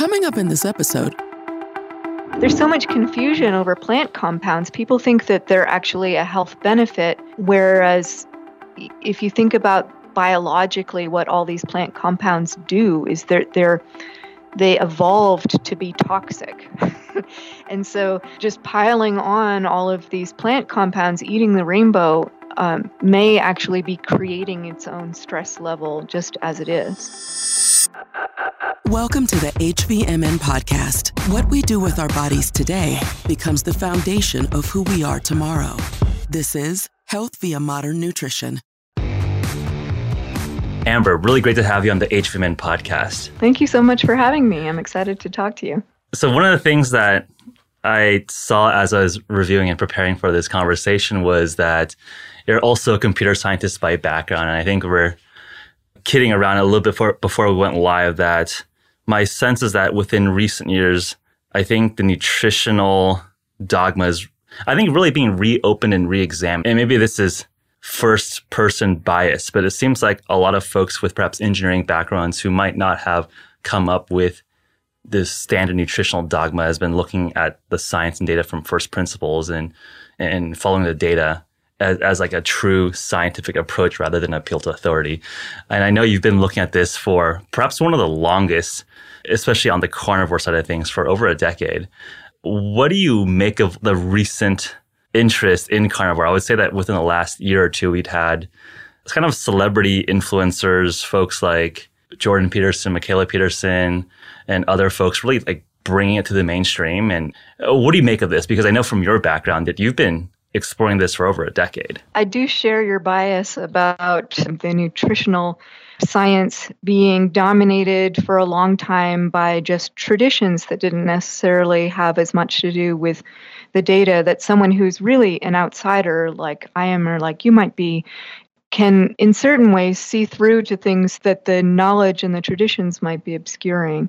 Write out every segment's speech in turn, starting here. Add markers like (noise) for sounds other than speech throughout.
Coming up in this episode, there's so much confusion over plant compounds. People think that they're actually a health benefit, whereas if you think about biologically what all these plant compounds do is they're they're they evolved to be toxic. (laughs) and so just piling on all of these plant compounds, eating the rainbow, um, may actually be creating its own stress level just as it is. Welcome to the HVMN podcast. What we do with our bodies today becomes the foundation of who we are tomorrow. This is Health via Modern Nutrition. Amber, really great to have you on the HVMN podcast. Thank you so much for having me. I'm excited to talk to you. So, one of the things that I saw as I was reviewing and preparing for this conversation was that you're also a computer scientist by background. And I think we're kidding around a little bit before, before we went live that my sense is that within recent years, I think the nutritional dogma is, I think, really being reopened and re-examined. And maybe this is first person bias, but it seems like a lot of folks with perhaps engineering backgrounds who might not have come up with this standard nutritional dogma has been looking at the science and data from first principles and and following the data as, as like a true scientific approach rather than appeal to authority. And I know you've been looking at this for perhaps one of the longest, especially on the carnivore side of things, for over a decade. What do you make of the recent interest in carnivore? I would say that within the last year or two, we'd had it's kind of celebrity influencers, folks like Jordan Peterson, Mikhaila Peterson, and other folks really like bringing it to the mainstream. And uh, what do you make of this? Because I know from your background that you've been exploring this for over a decade. I do share your bias about the nutritional science being dominated for a long time by just traditions that didn't necessarily have as much to do with the data that someone who's really an outsider like I am or like you might be can in certain ways see through to things that the knowledge and the traditions might be obscuring.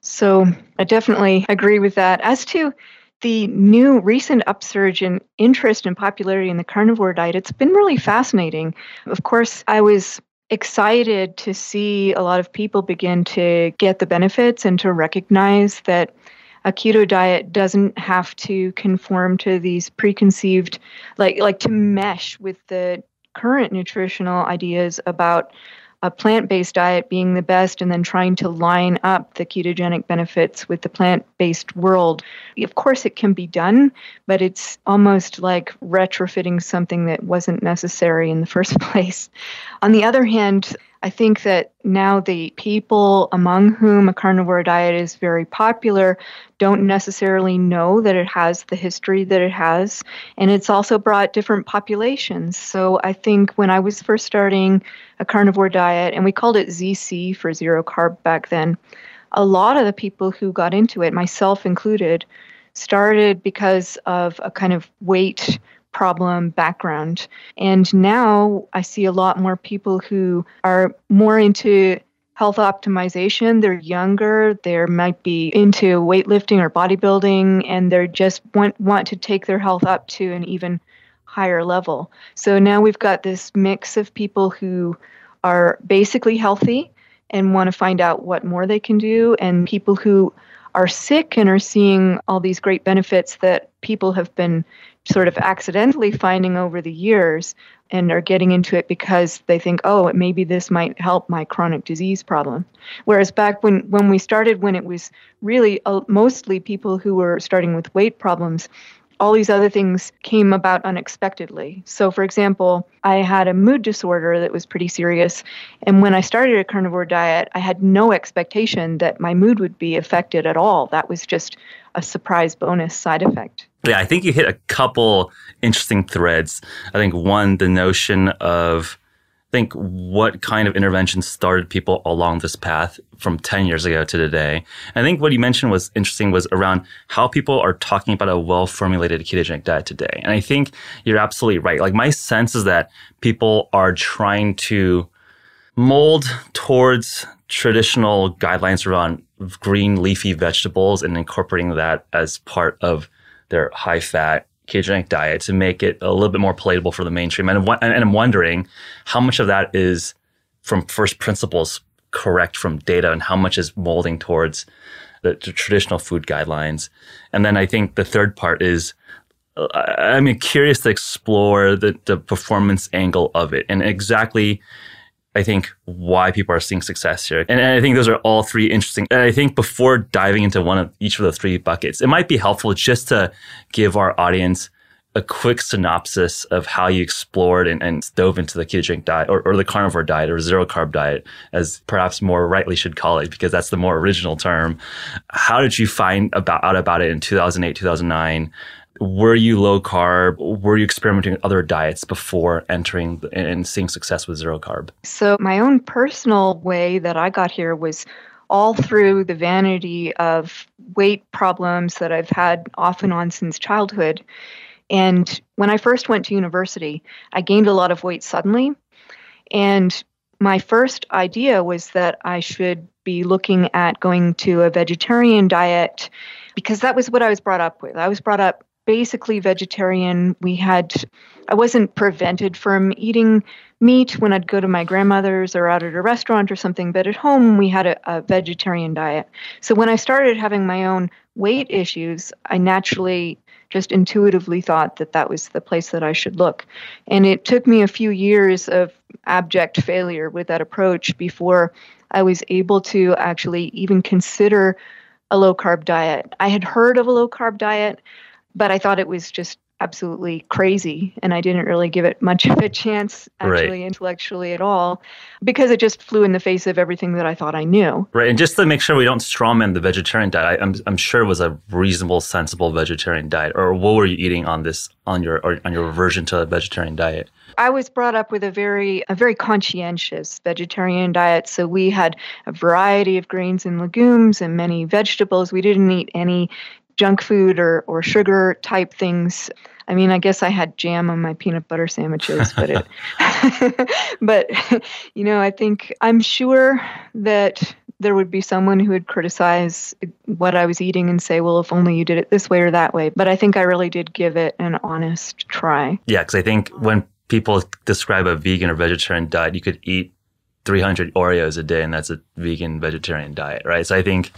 So I definitely agree with that. As to the new recent upsurge in interest and popularity in the carnivore diet, it's been really fascinating. Of course, I was excited to see a lot of people begin to get the benefits and to recognize that a keto diet doesn't have to conform to these preconceived like like to mesh with the current nutritional ideas about a plant based diet being the best and then trying to line up the ketogenic benefits with the plant based world. Of course, it can be done, but it's almost like retrofitting something that wasn't necessary in the (laughs) first place. On the other hand, I think that now the people among whom a carnivore diet is very popular don't necessarily know that it has the history that it has. And it's also brought different populations. So I think when I was first starting a carnivore diet, and we called it ZC for zero carb back then, a lot of the people who got into it, myself included, started because of a kind of weight problem background. And now I see a lot more people who are more into health optimization. They're younger, they might be into weightlifting or bodybuilding, and they just want, want to take their health up to an even higher level. So now we've got this mix of people who are basically healthy and want to find out what more they can do, and people who are sick and are seeing all these great benefits that people have been sort of accidentally finding over the years and are getting into it because they think, oh, maybe this might help my chronic disease problem. Whereas back when, when we started, when it was really uh, mostly people who were starting with weight problems, all these other things came about unexpectedly. So, for example, I had a mood disorder that was pretty serious. And when I started a carnivore diet, I had no expectation that my mood would be affected at all. That was just a surprise bonus side effect. Yeah, I think you hit a couple interesting threads. I think one, the notion of think what kind of interventions started people along this path from 10 years ago to today. I think what you mentioned was interesting was around how people are talking about a well formulated ketogenic diet today. And I think you're absolutely right. Like my sense is that people are trying to mold towards traditional guidelines around green leafy vegetables and incorporating that as part of their high fat ketogenic diet to make it a little bit more palatable for the mainstream. And, and I'm wondering how much of that is from first principles correct from data and how much is molding towards the traditional food guidelines. And then I think the third part is uh, I'm curious to explore the, the performance angle of it and exactly I think why people are seeing success here. And, I think those are all three interesting. And I think before diving into one of each of the three buckets, it might be helpful just to give our audience a quick synopsis of how you explored and, and dove into the ketogenic diet or, or, the carnivore diet or zero carb diet, as perhaps more rightly should call it, because that's the more original term. How did you find about, out about it in 2008, 2009? Were you low carb? Were you experimenting with other diets before entering and seeing success with zero carb? So, my own personal way that I got here was all through the vanity of weight problems that I've had off and on since childhood. And when I first went to university, I gained a lot of weight suddenly. And my first idea was that I should be looking at going to a vegetarian diet because that was what I was brought up with. I was brought up basically vegetarian. We had, I wasn't prevented from eating meat when I'd go to my grandmother's or out at a restaurant or something, but at home we had a, a vegetarian diet. So when I started having my own weight issues, I naturally just intuitively thought that that was the place that I should look. And it took me a few years of abject failure with that approach before I was able to actually even consider a low carb diet. I had heard of a low carb diet, but I thought it was just absolutely crazy and I didn't really give it much of a chance actually right. intellectually at all because it just flew in the face of everything that I thought I knew. Right. And just to make sure we don't strawman the vegetarian diet, I, am I'm, I'm sure it was a reasonable, sensible vegetarian diet. Or what were you eating on this on your on your reversion to a vegetarian diet? I was brought up with a very a very conscientious vegetarian diet. So we had a variety of grains and legumes and many vegetables. We didn't eat any junk food or, or sugar type things. I mean, I guess I had jam on my peanut butter sandwiches, but it, (laughs) (laughs) but you know, I think I'm sure that there would be someone who would criticize what I was eating and say, well, if only you did it this way or that way. But I think I really did give it an honest try. Yeah, because I think when people describe a vegan or vegetarian diet, you could eat 300 Oreos a day, and that's a vegan vegetarian diet, right? So I think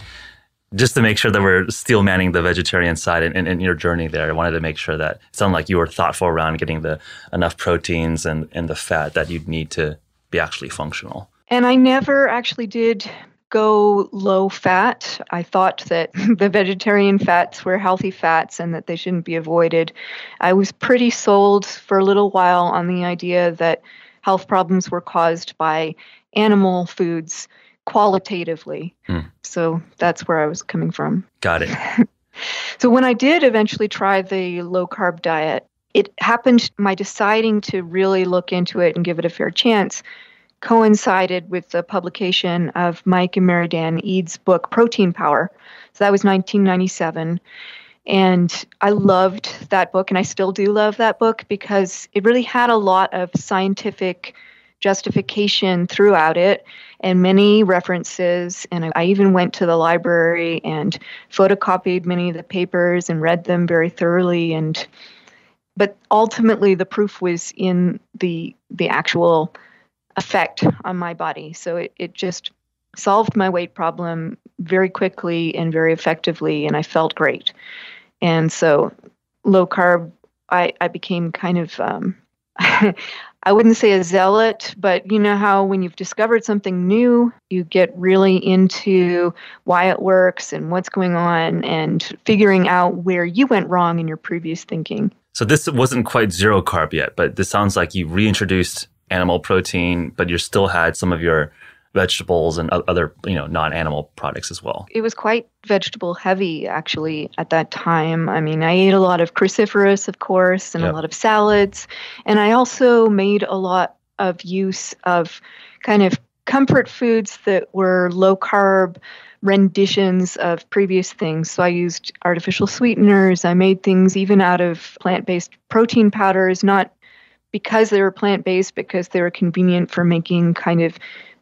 just to make sure that we're steel manning the vegetarian side in, in, in, your journey there, I wanted to make sure that it sounded like you were thoughtful around getting the enough proteins and, and the fat that you'd need to be actually functional. And I never actually did go low fat. I thought that (laughs) the vegetarian fats were healthy fats and that they shouldn't be avoided. I was pretty sold for a little while on the idea that health problems were caused by animal foods qualitatively. Hmm. So that's where I was coming from. Got it. (laughs) so when I did eventually try the low carb diet, it happened, my deciding to really look into it and give it a fair chance coincided with the publication of Mike and Mary Dan Eades' book, Protein Power. So that was 1997. And I loved that book, and I still do love that book because it really had a lot of scientific justification throughout it and many references. And I even went to the library and photocopied many of the papers and read them very thoroughly. And but ultimately, the proof was in the the actual effect on my body. So it, it just solved my weight problem very quickly and very effectively, and I felt great. And so low carb, I, I became kind of um, (laughs) I wouldn't say a zealot, but you know how when you've discovered something new, you get really into why it works and what's going on and figuring out where you went wrong in your previous thinking. So this wasn't quite zero carb yet, but this sounds like you reintroduced animal protein, but you still had some of your vegetables and other you know non-animal products as well. It was quite vegetable heavy actually at that time. I mean i ate a lot of cruciferous of course and yep. a lot of salads. And i also made a lot of use of kind of comfort foods that were low carb renditions of previous things. So i used artificial sweeteners. I made things even out of plant-based protein powders not because they were plant-based because they were convenient for making kind of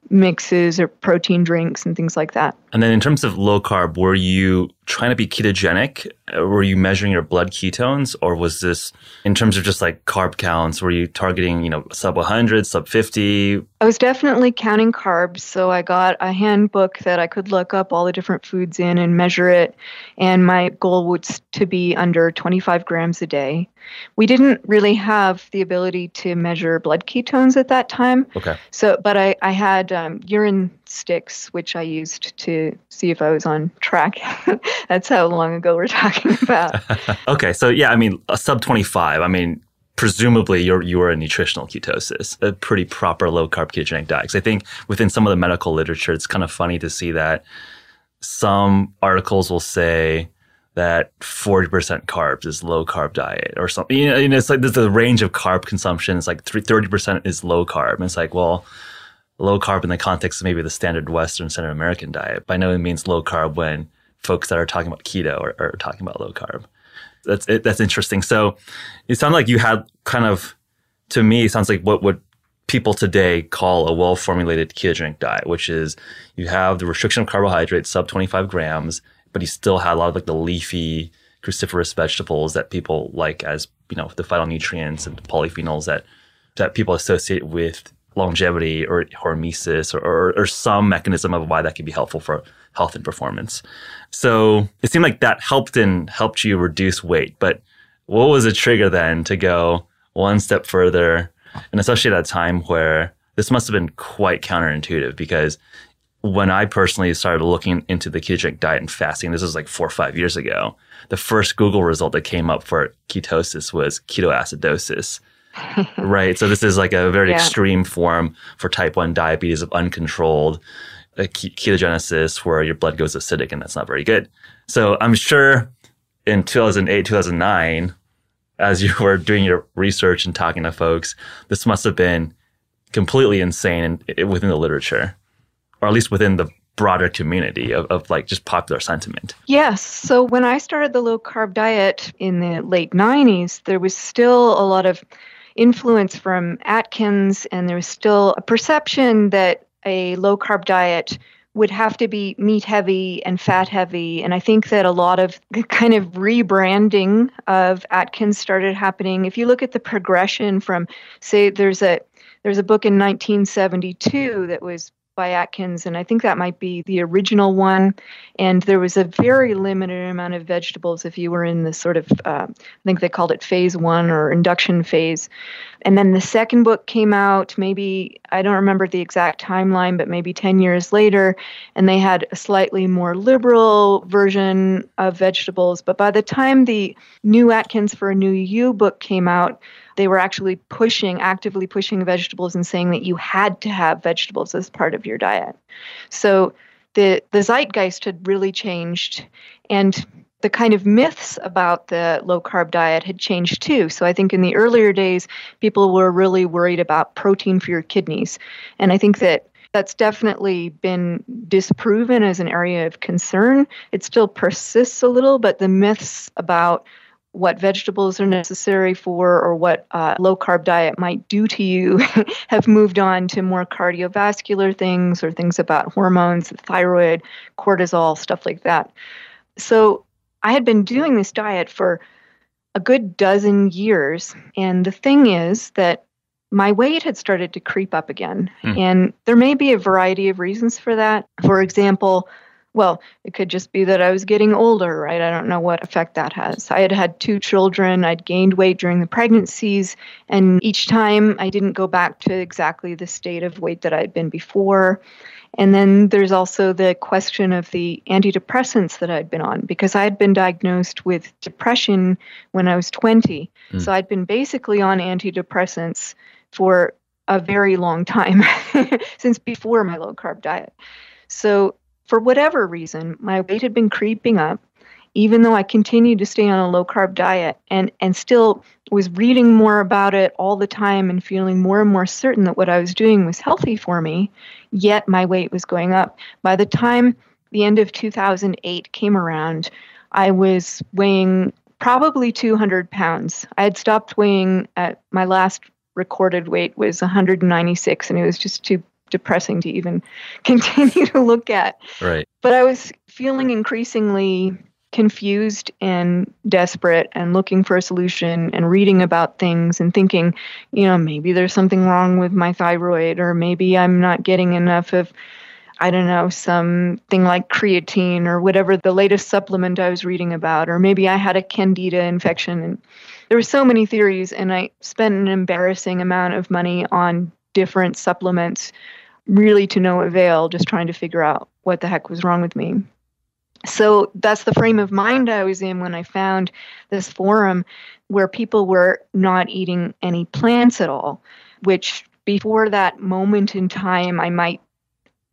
mixes or protein drinks and things like that. And then in terms of low carb, were you trying to be ketogenic? Uh, were you measuring your blood ketones or was this in terms of just like carb counts? Were you targeting, you know, sub 100, sub 50? I was definitely counting carbs. So I got a handbook that I could look up all the different foods in and measure it. And my goal was to be under 25 grams a day. We didn't really have the ability to measure blood ketones at that time. Okay. So, but I, I had um, urine sticks, which I used to see if I was on track. (laughs) That's how long ago we're talking about. (laughs) okay. So, yeah, I mean, a sub 25, I mean, presumably you're you are in nutritional ketosis, a pretty proper low carb ketogenic diet. Because I think within some of the medical literature, it's kind of funny to see that some articles will say that 40% carbs is low carb diet or something. You know, it's like there's a range of carb consumption. It's like 30% is low carb. And it's like, well, low carb in the context of maybe the standard Western, standard American diet. By no means low carb when folks that are talking about keto are, are talking about low carb. That's it, that's interesting. So it sounds like you had kind of, to me, it sounds like what would people today call a well formulated ketogenic diet, which is you have the restriction of carbohydrates sub 25 grams but you still had a lot of like the leafy cruciferous vegetables that people like as you know the phytonutrients and polyphenols that that people associate with longevity or hormesis or, or, or some mechanism of why that could be helpful for health and performance. So it seemed like that helped and helped you reduce weight. But what was the trigger then to go one step further? And especially at a time where this must have been quite counterintuitive because when I personally started looking into the ketogenic diet and fasting, this was like four or five years ago, the first Google result that came up for ketosis was ketoacidosis. Right. So this is like a very yeah. extreme form for type 1 diabetes of uncontrolled uh, ketogenesis where your blood goes acidic and that's not very good. So I'm sure in 2008, 2009, as you were doing your research and talking to folks, this must have been completely insane in, within the literature or at least within the broader community of, of like just popular sentiment? Yes. So when I started the low carb diet in the late 90s, there was still a lot of influence from Atkins, and there was still a perception that a low carb diet would have to be meat heavy and fat heavy. And I think that a lot of kind of rebranding of Atkins started happening. If you look at the progression from, say, there's a there's a book in 1972 that was by Atkins, and I think that might be the original one. And there was a very limited amount of vegetables if you were in the sort of, uh, I think they called it phase one or induction phase. And then the second book came out, maybe, I don't remember the exact timeline, but maybe 10 years later, and they had a slightly more liberal version of vegetables. But by the time the new Atkins for a New You book came out, they were actually pushing, actively pushing vegetables and saying that you had to have vegetables as part of your diet. So the the zeitgeist had really changed, and the kind of myths about the low carb diet had changed too. So I think in the earlier days, people were really worried about protein for your kidneys, and I think that that's definitely been disproven as an area of concern. It still persists a little, but the myths about what vegetables are necessary for or what uh, low carb diet might do to you (laughs) have moved on to more cardiovascular things or things about hormones, thyroid, cortisol, stuff like that. So I had been doing this diet for a good dozen years. And the thing is that my weight had started to creep up again. Mm. And there may be a variety of reasons for that. For example, well, it could just be that I was getting older, right? I don't know what effect that has. I had had two children. I'd gained weight during the pregnancies, and each time I didn't go back to exactly the state of weight that I'd been before. And then there's also the question of the antidepressants that I'd been on because I had been diagnosed with depression when I was 20. Mm. So I'd been basically on antidepressants for a very long time (laughs) since before my low carb diet. So for whatever reason, my weight had been creeping up, even though I continued to stay on a low carb diet and, and still was reading more about it all the time and feeling more and more certain that what I was doing was healthy for me, yet my weight was going up. By the time the end of 2008 came around, I was weighing probably 200 pounds. I had stopped weighing at my last recorded weight was 196 and it was just too depressing to even (laughs) continue to look at. Right. But I was feeling increasingly confused and desperate and looking for a solution and reading about things and thinking, you know, maybe there's something wrong with my thyroid or maybe I'm not getting enough of I don't know, something like creatine or whatever the latest supplement I was reading about, or maybe I had a candida infection. And there were so many theories, and I spent an embarrassing amount of money on different supplements, really to no avail, just trying to figure out what the heck was wrong with me. So that's the frame of mind I was in when I found this forum where people were not eating any plants at all, which before that moment in time, I might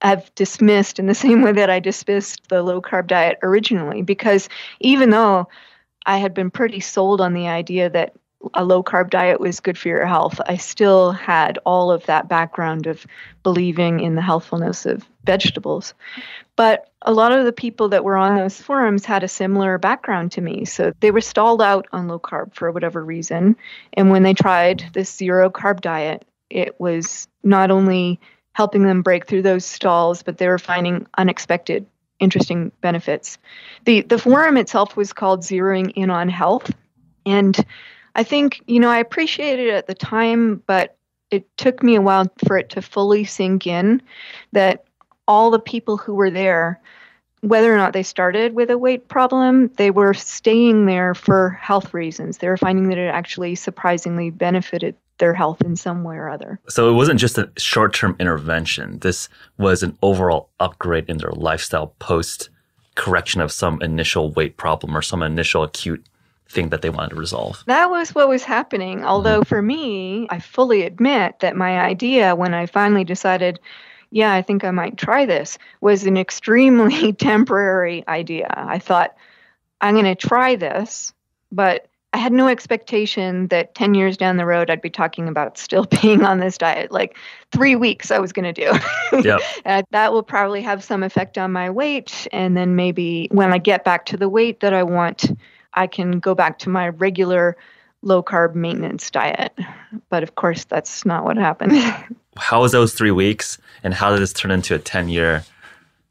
have dismissed in the (laughs) same way that I dismissed the low carb diet originally. Because even though I had been pretty sold on the idea that a low carb diet was good for your health, I still had all of that background of believing in the healthfulness of vegetables. But a lot of the people that were on those forums had a similar background to me. So they were stalled out on low carb for whatever reason. And when they tried this zero carb diet, it was not only helping them break through those stalls, but they were finding unexpected, interesting benefits. The the forum itself was called Zeroing In on Health. And I think, you know, I appreciated it at the time, but it took me a while for it to fully sink in that all the people who were there, whether or not they started with a weight problem, they were staying there for health reasons. They were finding that it actually surprisingly benefited their health in some way or other. So it wasn't just a short term intervention. This was an overall upgrade in their lifestyle post correction of some initial weight problem or some initial acute thing that they wanted to resolve. That was what was happening. Although mm-hmm. for me, I fully admit that my idea when I finally decided, yeah, I think I might try this, was an (laughs) extremely (laughs) temporary idea. I thought, I'm going to try this, but I had no expectation that 10 years down the road I'd be talking about (laughs) still being on this diet. Like three weeks I was going to do. Yep. and that will probably have some effect on my weight. And then maybe when I get back to the weight that I want, I can go back to my regular low carb maintenance diet. But of course, that's not what happened. (laughs) how was those three weeks and how did this turn into a 10 year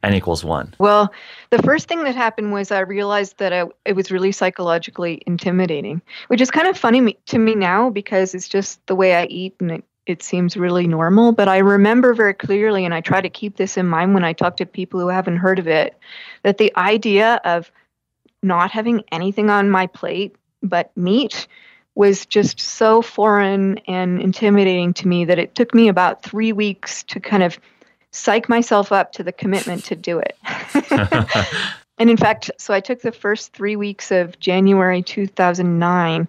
n equals one? Well, the first thing that happened was I realized that I, it was really psychologically intimidating, which is kind of funny to me now because it's just the way I eat and it, it seems really normal. But I remember very clearly, and I try to keep this in mind when I talk to people who haven't heard of it, that the idea of not having anything on my plate but meat was just so foreign and intimidating to me that it took me about three weeks to kind of psych myself up to the commitment to do it. (laughs) (laughs) and in fact, so I took the first three weeks of January 2009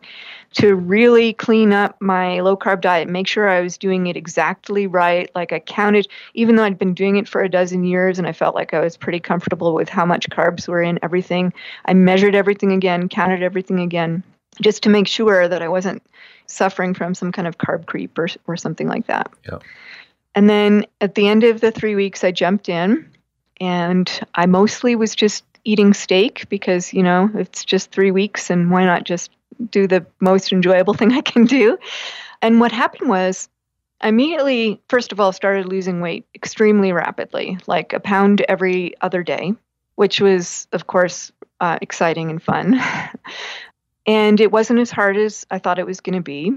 to really clean up my low carb diet, make sure I was doing it exactly right. Like I counted, even though I'd been doing it for a dozen years and I felt like I was pretty comfortable with how much carbs were in everything, I measured everything again, counted everything again, just to make sure that I wasn't suffering from some kind of carb creep or, or something like that. Yeah. And then at the end of the three weeks, I jumped in and I mostly was just eating steak because, you know, it's just three weeks and why not just do the most enjoyable thing I can do? And what happened was I immediately, first of all, started losing weight extremely rapidly, like a pound every other day, which was, of course, uh, exciting and fun. (laughs) and it wasn't as hard as I thought it was going to be.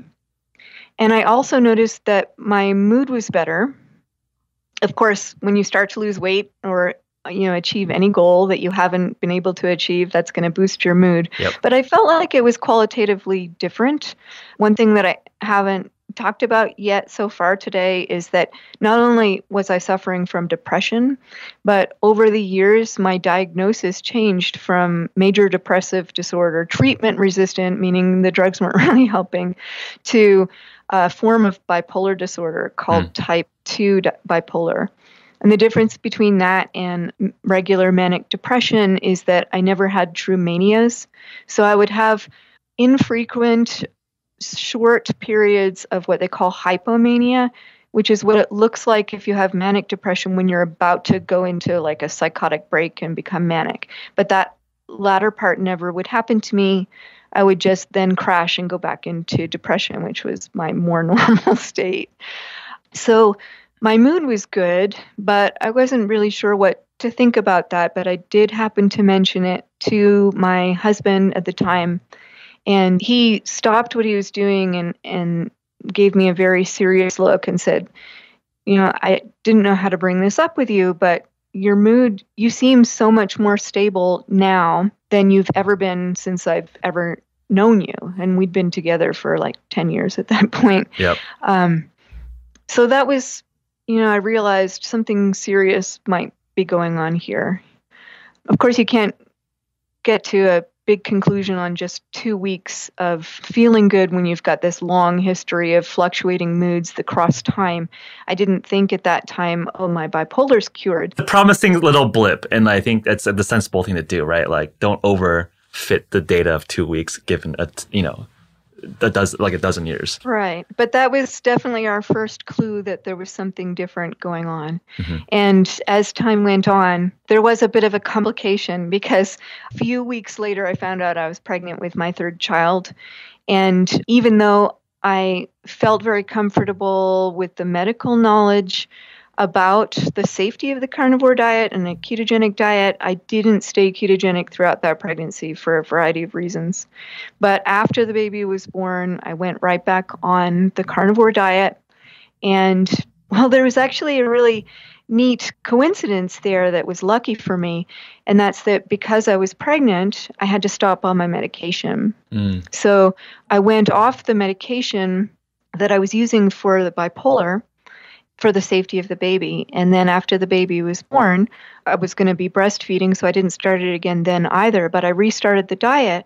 And I also noticed that my mood was better. Of course, when you start to lose weight or you know achieve any goal that you haven't been able to achieve that's going to boost your mood yep. but i felt like it was qualitatively different one thing that i haven't talked about yet so far today is that not only was i suffering from depression but over the years my diagnosis changed from major depressive disorder treatment resistant meaning the drugs weren't (laughs) really helping to a form of bipolar disorder called mm. type 2 bipolar. And the difference between that and regular manic depression is that I never had true manias. So I would have infrequent, short periods of what they call hypomania, which is what it looks like if you have manic depression when you're about to go into like a psychotic break and become manic. But that latter part never would happen to me I would just then crash and go back into depression, which was my more (laughs) normal state. So my mood was good, but I wasn't really sure what to think about that. But I did happen to mention it to my husband at the time, and he stopped what he was doing and and gave me a very serious look and said, "You know, I didn't know how to bring this up with you, but your mood, you seem so much more stable now than you've ever been since I've ever known you." And we'd been together for like ten years at that (laughs) point. Yep. Um, so that was, you know, I realized something serious might be going on here. Of course, you can't get to a big conclusion on just two weeks of feeling good when you've got this long history of fluctuating moods that cross time. I didn't think at that time, oh, my bipolar's cured. The promising little blip. And I think that's the sensible thing to do, right? Like, don't overfit the data of two weeks given a, you know, that does like a dozen years. Right. But that was definitely our first clue that there was something different going on. Mm-hmm. And as time went on, there was a bit of a complication because a few weeks later, I found out I was pregnant with my third child. And even though I felt very comfortable with the medical knowledge, about the safety of the carnivore diet and a ketogenic diet. I didn't stay ketogenic throughout that pregnancy for a variety of reasons. But after the baby was born, I went right back on the carnivore diet. And well, there was actually a really neat coincidence there that was lucky for me. And that's that because I was pregnant, I had to stop all my medication. Mm. So I went off the medication that I was using for the bipolar for the safety of the baby. And then after the baby was born, I was going to be breastfeeding, so I didn't start it again then either. But I restarted the diet,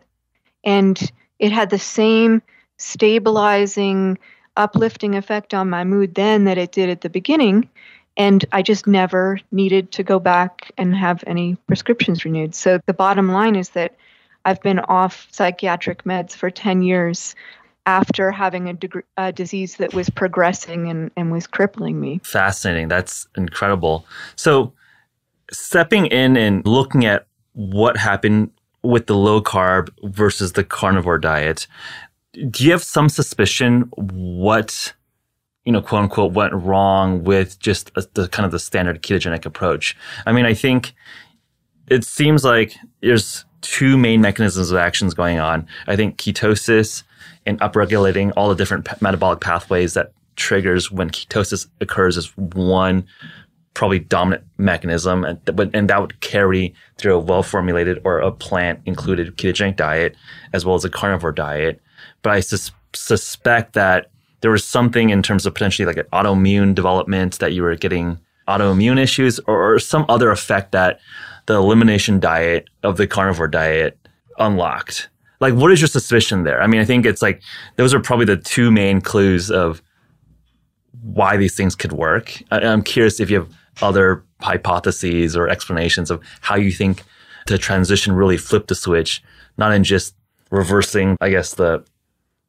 and it had the same stabilizing, uplifting effect on my mood then that it did at the beginning. And I just never needed to go back and have any prescriptions renewed. So the bottom line is that I've been off psychiatric meds for 10 years after having a, deg- a, disease that was progressing and, and was crippling me. Fascinating. That's incredible. So, stepping in and looking at what happened with the low carb versus the carnivore diet, do you have some suspicion what, you know, quote unquote, went wrong with just a, the kind of the standard ketogenic approach? I mean, I think it seems like there's two main mechanisms of actions going on. I think ketosis and upregulating all the different metabolic pathways that triggers when ketosis occurs is one probably dominant mechanism and, and that would carry through a well-formulated or a plant-included ketogenic diet as well as a carnivore diet. But i sus- suspect that there was something in terms of potentially like an autoimmune development that you were getting autoimmune issues or, or some other effect that the elimination diet of the carnivore diet unlocked like what is your suspicion there? I mean, I think it's like those are probably the two main clues of why these things could work. I, I'm curious if you have other hypotheses or explanations of how you think the transition really flipped the switch, not in just reversing, I guess the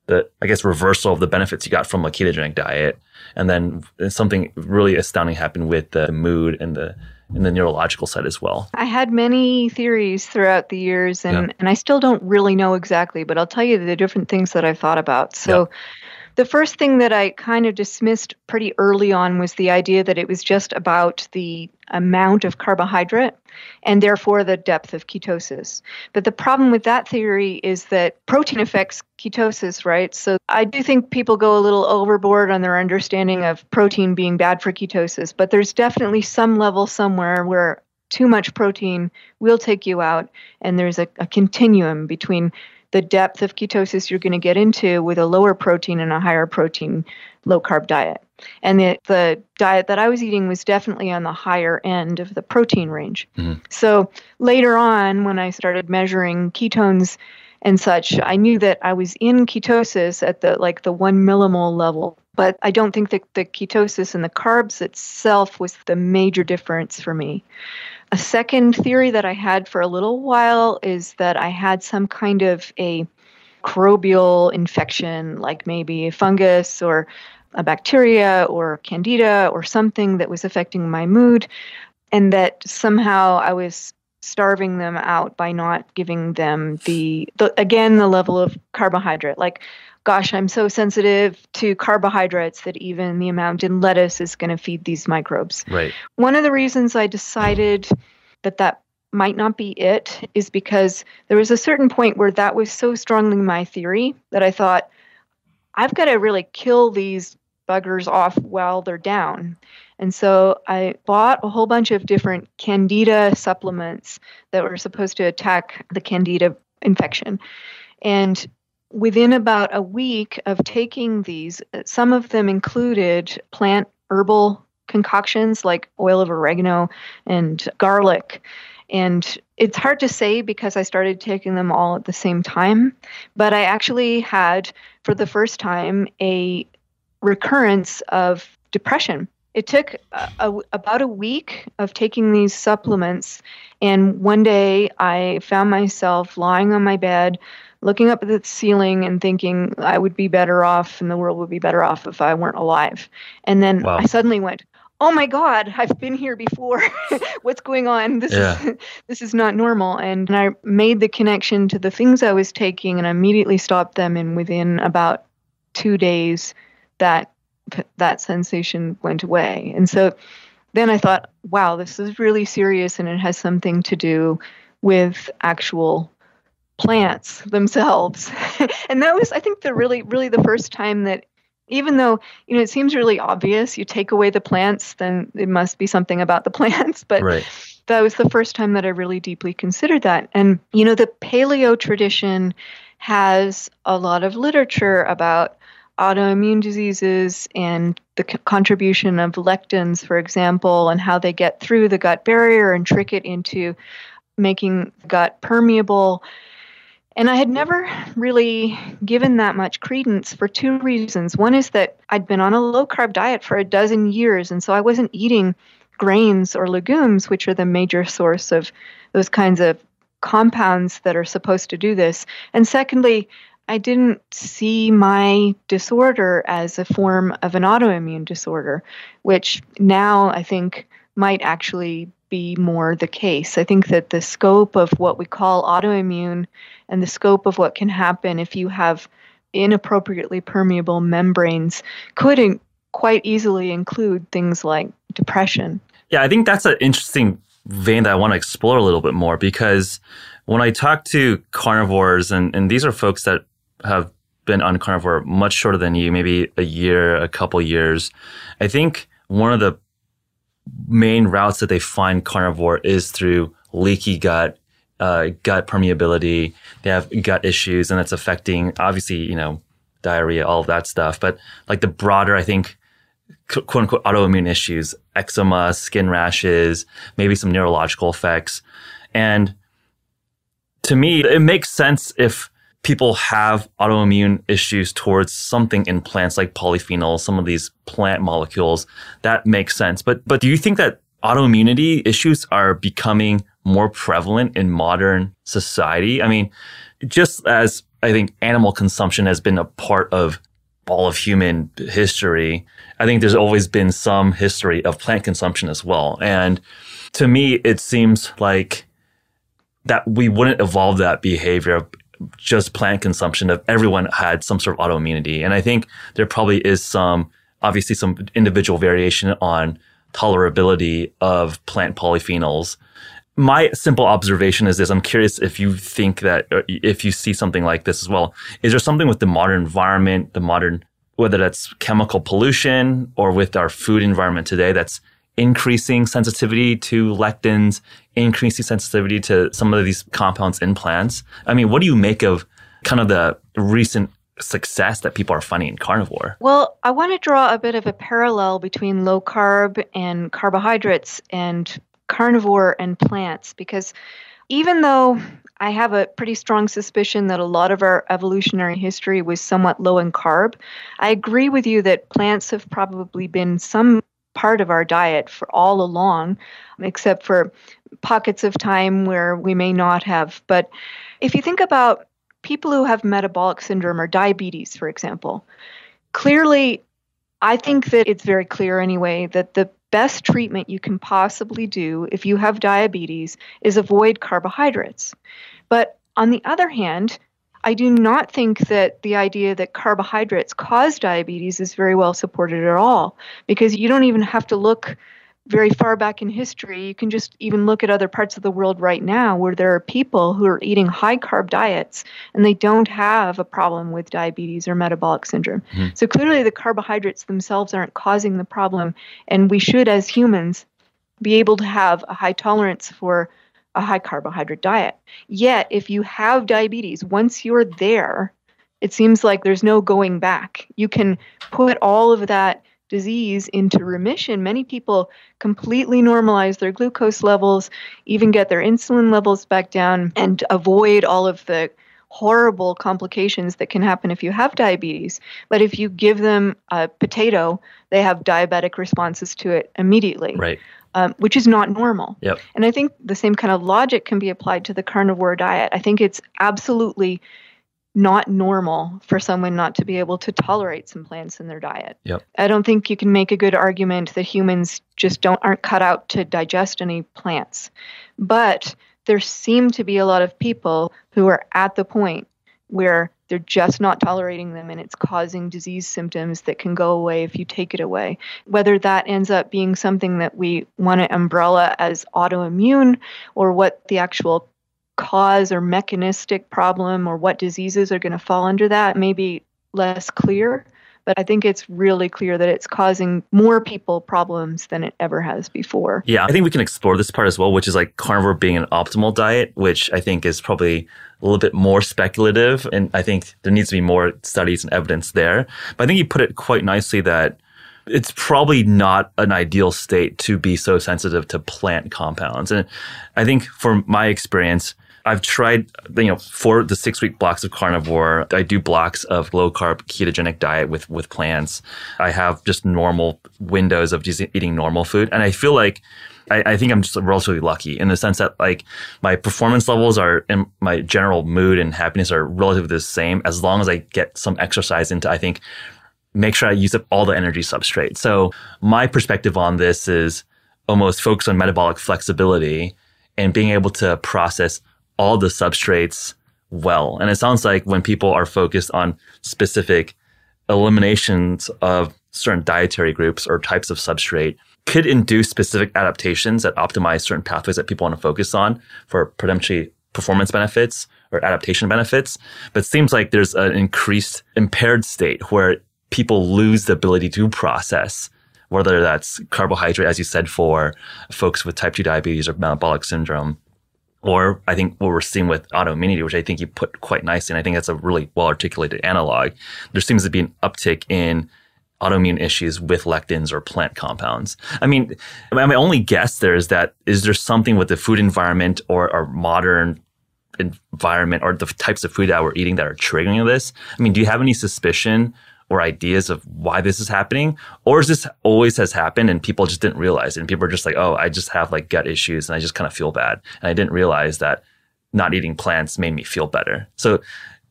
the I guess reversal of the benefits you got from a ketogenic diet, and then something really astounding happened with the mood and the in the neurological side as well. I had many theories throughout the years, and, yeah. and I still don't really know exactly, but I'll tell you the different things that I've thought about. So, yeah. The first thing that I kind of dismissed pretty early on was the idea that it was just about the amount of carbohydrate and therefore the depth of ketosis. But the problem with that theory is that protein affects ketosis, right? So I do think people go a little overboard on their understanding of protein being bad for ketosis, but there's definitely some level somewhere where too much protein will take you out, and there's a, a continuum between the depth of ketosis you're going to get into with a lower protein and a higher protein low carb diet. And the, the diet that I was eating was definitely on the higher end of the protein range. Mm-hmm. So later on, when I started measuring ketones and such, I knew that I was in ketosis at the like the one millimole level. But I don't think that the ketosis and the carbs itself was the major difference for me. A second theory that I had for a little while is that I had some kind of a microbial infection, like maybe a fungus or a bacteria or candida or something that was affecting my mood, and that somehow I was starving them out by not giving them the, the again the level of carbohydrate. Like gosh i'm so sensitive to carbohydrates that even the amount in lettuce is going to feed these microbes right one of the reasons i decided that that might not be it is because there was a certain point where that was so strongly my theory that I thought, I've got to really kill these buggers off while they're down. And so I bought a whole bunch of different candida supplements that were supposed to attack the candida infection. And within about a week of taking these, uh, some of them included plant herbal concoctions like oil of oregano and garlic. And it's hard to say because I started taking them all at the same time, but I actually had, for the first time, a recurrence of depression. It took a, a, about a week of taking these supplements, and one day I found myself lying on my bed, looking up at the ceiling and thinking I would be better off and the world would be better off if I weren't alive. And then wow. I suddenly went, oh my god i've been here before (laughs) what's going on this yeah. is (laughs) this is not normal and, and i made the connection to the things i was taking and I immediately stopped them and within about two days that that sensation went away and so then i thought wow this is really serious and it has something to do with actual plants themselves. (laughs) And that was i think the really really the first time that even though you know it seems really obvious you take away the plants then it must be something about the (laughs) plants. But right. that was the first time that i really deeply considered that. And you know the paleo tradition has a lot of literature about autoimmune diseases and the c- contribution of lectins for example and how they get through the gut barrier and trick it into making gut permeable and I had never really given that much credence for two reasons. One is that I'd been on a low carb diet for a dozen years, and so I wasn't eating grains or legumes, which are the major source of those kinds of compounds that are supposed to do this. And secondly, I didn't see my disorder as a form of an autoimmune disorder, which now I think might actually be more the case. I think that the scope of what we call autoimmune and the scope of what can happen if you have inappropriately permeable membranes could in- quite easily include things like depression. Yeah, I think that's an interesting vein that I want to explore a little bit more because when I talk to carnivores, and, and these are folks that have been on carnivore much shorter than you, maybe a year, a couple years, I think one of the main routes that they find carnivore is through leaky gut, uh, gut permeability. They have gut issues, and it's affecting obviously you know diarrhea, all of that stuff. But like the broader, I think quote unquote autoimmune issues, eczema, skin rashes, maybe some neurological effects, and to me, it makes sense if people have autoimmune issues towards something in plants like polyphenols, some of these plant molecules, that makes sense. But but do you think that autoimmunity issues are becoming more prevalent in modern society? I mean, just as I think animal consumption has been a part of all of human history, I think there's always been some history of plant consumption as well. And to me, it seems like that we wouldn't evolve that behavior just plant consumption if everyone had some sort of autoimmunity. And I think there probably is some, obviously some individual variation on tolerability of plant polyphenols. My simple observation is this. I'm curious if you think that, if you see something like this as well. Is there something with the modern environment, the modern, whether that's chemical pollution or with our food environment today that's increasing sensitivity to lectins, increasing sensitivity to some of these compounds in plants. I mean, what do you make of kind of the recent success that people are finding in carnivore? Well, I want to draw a bit of a parallel between low carb and carbohydrates and carnivore and plants because even though I have a pretty strong suspicion that a lot of our evolutionary history was somewhat low in carb. I agree with you that plants have probably been some part of our diet for all along, except for pockets of time where we may not have. But if you think about people who have metabolic syndrome or diabetes, for example, clearly, I think that it's very clear anyway that the best treatment you can possibly do if you have diabetes is avoid carbohydrates. But on the other hand, I do not think that the idea that carbohydrates cause diabetes is very well supported at all because you don't even have to look very far back in history. You can just even look at other parts of the world right now where there are people who are eating high carb diets and they don't have a problem with diabetes or metabolic syndrome. Mm-hmm. So clearly, the carbohydrates themselves aren't causing the problem. And we should, as humans, be able to have a high tolerance for a high carbohydrate diet. Yet, if you have diabetes, once you're there, it seems like there's no going back. You can put all of that disease into remission. Many people completely normalize their glucose levels, even get their insulin levels back down, and avoid all of the horrible complications that can happen if you have diabetes. But if you give them a potato, they have diabetic responses to it immediately. Right um, which is not normal. Yep. And I think the same kind of logic can be applied to the carnivore diet. I think it's absolutely not normal for someone not to be able to tolerate some plants in their diet. Yep. I don't think you can make a good argument that humans just don't aren't cut out to digest any plants. But there seem to be a lot of people who are at the point where they're just not tolerating them and it's causing disease symptoms that can go away if you take it away. Whether that ends up being something that we want to umbrella as autoimmune or what the actual cause or mechanistic problem or what diseases are going to fall under that may be less clear but I think it's really clear that it's causing more people problems than it ever has before. Yeah, I think we can explore this part as well, which is like carnivore being an optimal diet, which I think is probably a little bit more speculative. And I think there needs to be more studies and evidence there. But I think you put it quite nicely that it's probably not an ideal state to be so sensitive to plant compounds. And I think from my experience, I've tried, you know, for the six week blocks of carnivore, I do blocks of low carb ketogenic diet with, with plants. I have just normal windows of just eating normal food. And I feel like I, I, think I'm just relatively lucky in the sense that like my performance levels are and my general mood and happiness are relatively the same as long as I get some exercise into, I think, make sure I use up all the energy substrate. So my perspective on this is almost focus on metabolic flexibility and being able to process all the substrates well. And it sounds like when people are focused on specific eliminations of certain dietary groups or types of substrate could induce specific adaptations that optimize certain pathways that people want to focus on for potentially performance benefits or adaptation benefits. But it seems like there's an increased impaired state where people lose the ability to process whether that's carbohydrate, as you said, for folks with type 2 diabetes or metabolic syndrome, or I think what we're seeing with autoimmunity, which I think you put quite nicely, and I think that's a really well articulated analog. There seems to be an uptick in autoimmune issues with lectins or plant compounds. I mean, my only guess there is that is there something with the food environment or our modern environment or the types of food that we're eating that are triggering this? I mean, do you have any suspicion or ideas of why this is happening? Or is this always has happened and people just didn't realize it? And people are just like, oh, I just have like gut issues and I just kind of feel bad. And I didn't realize that not eating plants made me feel better. So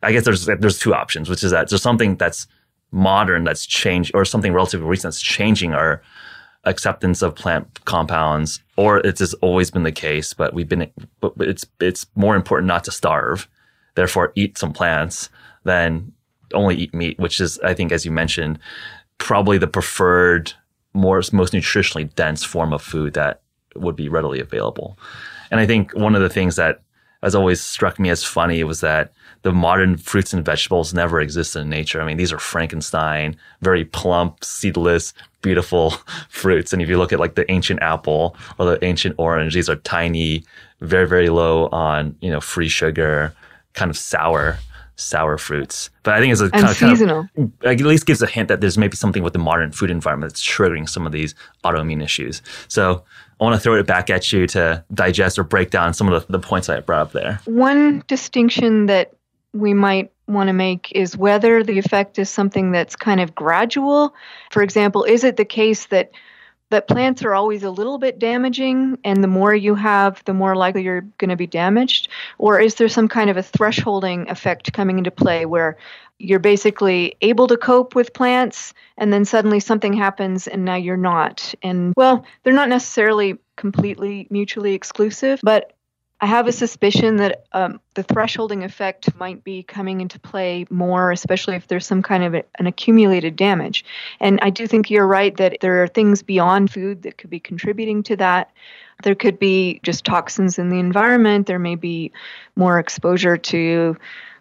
I guess there's there's two options, which is that there's something that's modern that's changed or something relatively recent that's changing our acceptance of plant compounds, or it's just always been the case, but we've been but it's it's more important not to starve, therefore eat some plants than only eat meat, which is, I think, as you mentioned, probably the preferred, more most nutritionally dense form of food that would be readily available. And I think one of the things that has always struck me as funny was that the modern fruits and vegetables never existed in nature. I mean, these are Frankenstein, very plump, seedless, beautiful (laughs) fruits. And if you look at like the ancient apple or the ancient orange, these are tiny, very, very low on, you know, free sugar, kind of sour sour fruits. But I think it's a kind of, seasonal. Kind of, at least gives a hint that there's maybe something with the modern food environment that's triggering some of these autoimmune issues. So I want to throw it back at you to digest or break down some of the, the points I brought up there. One distinction that we might want to make is whether the effect is something that's kind of gradual. For example, is it the case that that plants are always a little bit damaging and the more you have the more likely you're going to be damaged. Or is there some kind of a thresholding effect coming into play where you're basically able to cope with plants and then suddenly something happens and now you're not? And well they're not necessarily completely mutually exclusive but I have a suspicion that um, the thresholding effect might be coming into play more, especially if there's some kind of a, an accumulated damage. And I do think you're right that there are things beyond food that could be contributing to that. There could be just toxins in the environment. There may be more exposure to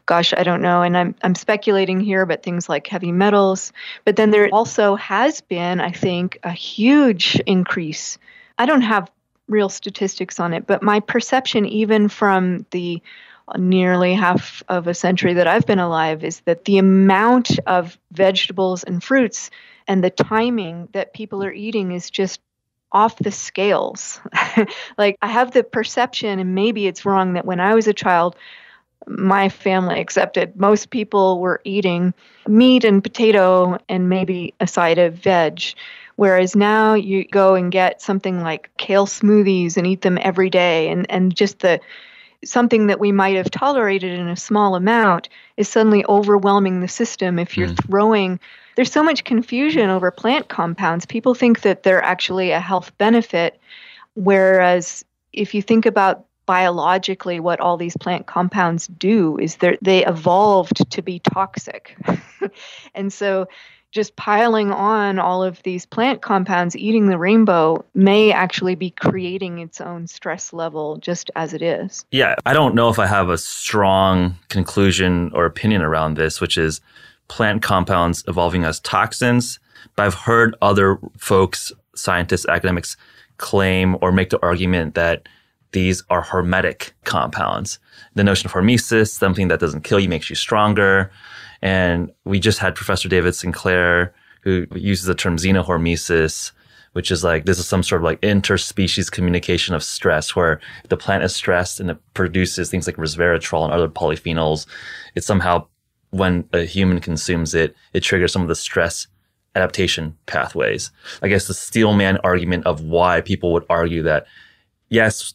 gosh, I don't know, and I'm I'm speculating here, but things like heavy metals. But then there also has been, I think, a huge increase. I don't have real statistics on it, but my perception, even from the nearly half of a century that I've been alive, is that the amount of vegetables and fruits and the timing that people are eating is just off the scales. (laughs) like I have the perception, and maybe it's wrong, that when I was a child, my family accepted, most people were eating meat and potato and maybe a side of veg. Whereas now you go and get something like kale smoothies and eat them every day, and, and just the something that we might have tolerated in a small amount is suddenly overwhelming the system if you're mm. throwing there's so much confusion over plant compounds people think that they're actually a health benefit whereas if you think about biologically what all these plant compounds do is they evolved to be toxic. (laughs) and so just piling on all of these plant compounds, eating the rainbow, may actually be creating its own stress level just as it is. Yeah, I don't know if I have a strong conclusion or opinion around this, which is plant compounds evolving as toxins. But I've heard other folks, scientists, academics, claim or make the argument that these are hormetic compounds. The notion of hormesis, something that doesn't kill you, makes you stronger. And we just had Professor David Sinclair, who uses the term xenohormesis, which is like this is some sort of like interspecies communication of stress, where the plant is stressed and it produces things like resveratrol and other polyphenols. It somehow, when a human consumes it, it triggers some of the stress adaptation pathways. I guess the steelman argument of why people would argue that yes,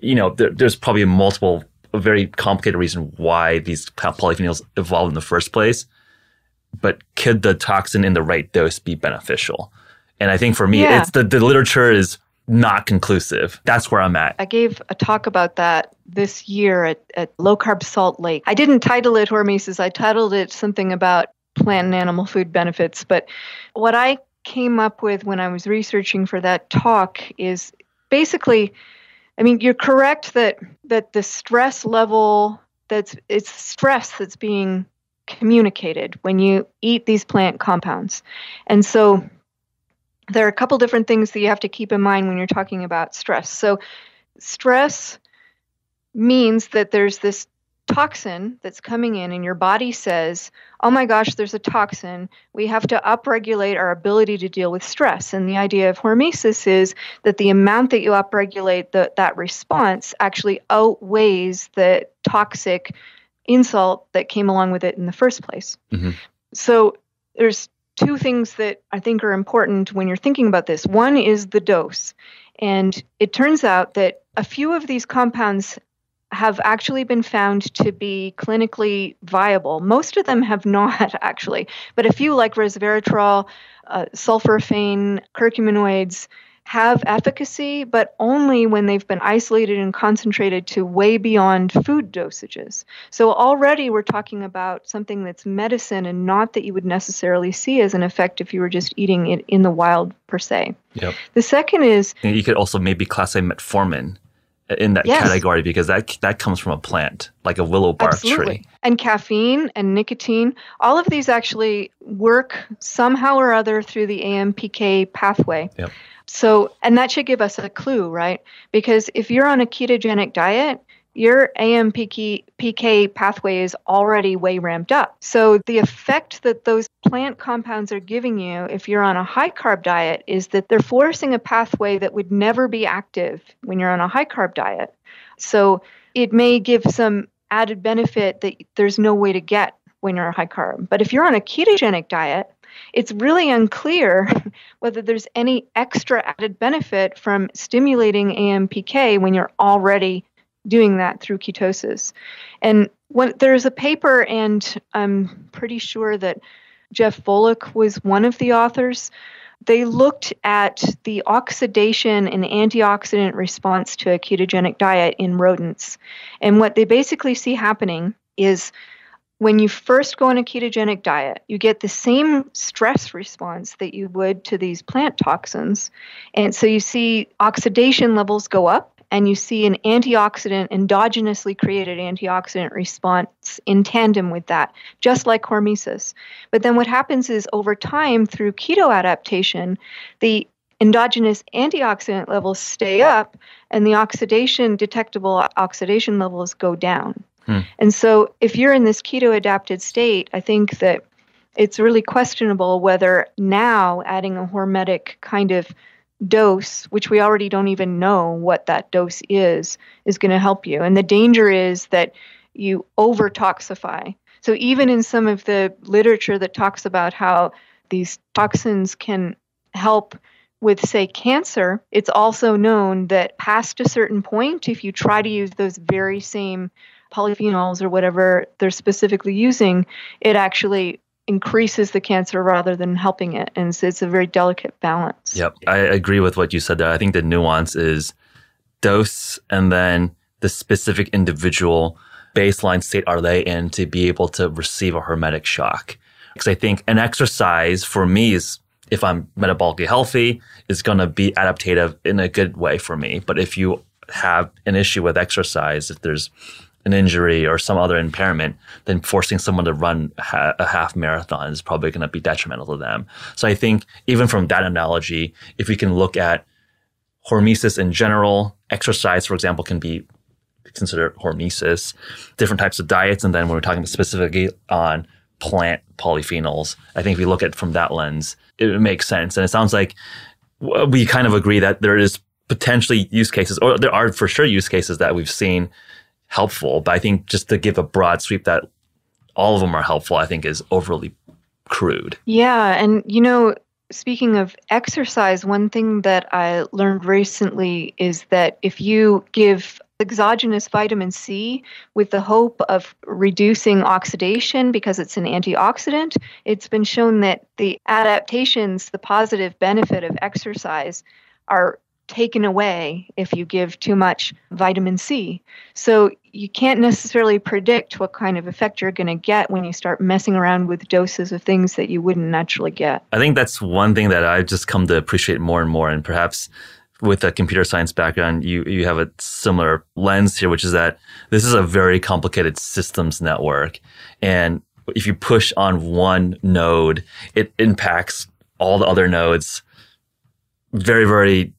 you know, there, there's probably multiple, a very complicated reason why these polyphenols evolved in the first place. But could the toxin in the right dose be beneficial? And I think for me, yeah. it's the, the literature is not conclusive. That's where I'm at. I gave a talk about that this year at, at Low Carb Salt Lake. I didn't title it Hormesis, I titled it something about plant and animal food benefits. But what I came up with when I was researching for that talk is basically, I mean, you're correct that that the stress level that's it's stress that's being communicated when you eat these plant compounds. And so there are a couple different things that you have to keep in mind when you're talking about stress. So stress means that there's this toxin that's coming in and your body says, "Oh my gosh, there's a toxin. We have to upregulate our ability to deal with stress." And the idea of hormesis is that the amount that you upregulate the, that response actually outweighs the toxic insult that came along with it in the first place. Mm-hmm. So there's two things that I think are important when you're thinking about this. One is the dose. And it turns out that a few of these compounds have actually been found to be clinically viable. Most of them have (laughs) not, actually, but a few, like resveratrol, uh, sulforaphane, curcuminoids, have efficacy, but only when they've been isolated and concentrated to way beyond food dosages. So already we're talking about something that's medicine and not that you would necessarily see as an effect if you were just eating it in the wild per se. Yep. The second is and you could also maybe classify metformin in that yes. category because that that comes from a plant like a willow bark Absolutely. tree. And caffeine and nicotine, all of these actually work somehow or other through the AMPK pathway. Yep. So, and that should give us a clue, right? Because if you're on a ketogenic diet, your AMPK PK pathway is already way ramped up. So the effect that those plant compounds are giving you if you're on a high carb diet is that they're forcing a pathway that would never be active when you're on a high carb diet. So it may give some added benefit that there's no way to get when you're a high carb. But if you're on a ketogenic diet, it's really unclear (laughs) whether there's any extra added benefit from stimulating AMPK when you're already doing that through ketosis. And when, there's a paper, and I'm pretty sure that Jeff Volek was one of the authors they looked at the oxidation and antioxidant response to a ketogenic diet in rodents. And what they basically see happening is when you first go on a ketogenic diet, you get the same stress response that you would to these plant toxins. And so you see oxidation levels go up, and you see an antioxidant, endogenously created antioxidant response in tandem with that, just like hormesis. But then what happens is over time, through keto adaptation, the endogenous antioxidant levels stay up and the oxidation detectable oxidation levels go down Hmm. And so, if you're in this keto adapted state, I think that it's really questionable whether now adding a hormetic kind of dose, which we already don't even know what that dose is, is going to help you. And the danger is that you over toxify. So, even in some of the literature that talks about how these toxins can help with, say, cancer, it's also known that past a certain point, if you try to use those very same polyphenols or whatever they're specifically using, it actually increases the cancer rather than helping it. And so it's a very delicate balance. Yep. I agree with what you said there. I think the nuance is dose and then the specific individual baseline state are they in to be able to receive a hormetic shock. Because I think an exercise for me is if I'm metabolically healthy, is going to be adaptive in a good way for me. But if you have an issue with exercise, if there's an injury or some other impairment, then forcing someone to run a half marathon is probably going to be detrimental to them. So I think even from that analogy, if we can look at hormesis in general, exercise, for example, can be considered hormesis, different types of diets, and then when we're talking specifically on plant polyphenols, I think if we look at from that lens, it makes sense. And it sounds like we kind of agree that there is potentially use cases, or there are for sure use cases that we've seen helpful. But I think just to give a broad sweep that all of them are helpful, I think is overly crude. Yeah. And, you know, speaking of exercise, one thing that I learned recently is that if you give exogenous vitamin C with the hope of reducing oxidation because it's an antioxidant, it's been shown that the adaptations, the positive benefit of exercise, are taken away if you give too much vitamin C. So you can't necessarily predict what kind of effect you're going to get when you start messing around with doses of things that you wouldn't naturally get. I think that's one thing that I've just come to appreciate more and more. And perhaps with a computer science background, you, you have a similar lens here, which is that this is a very complicated systems network. And if you push on one node, it impacts all the other nodes very, very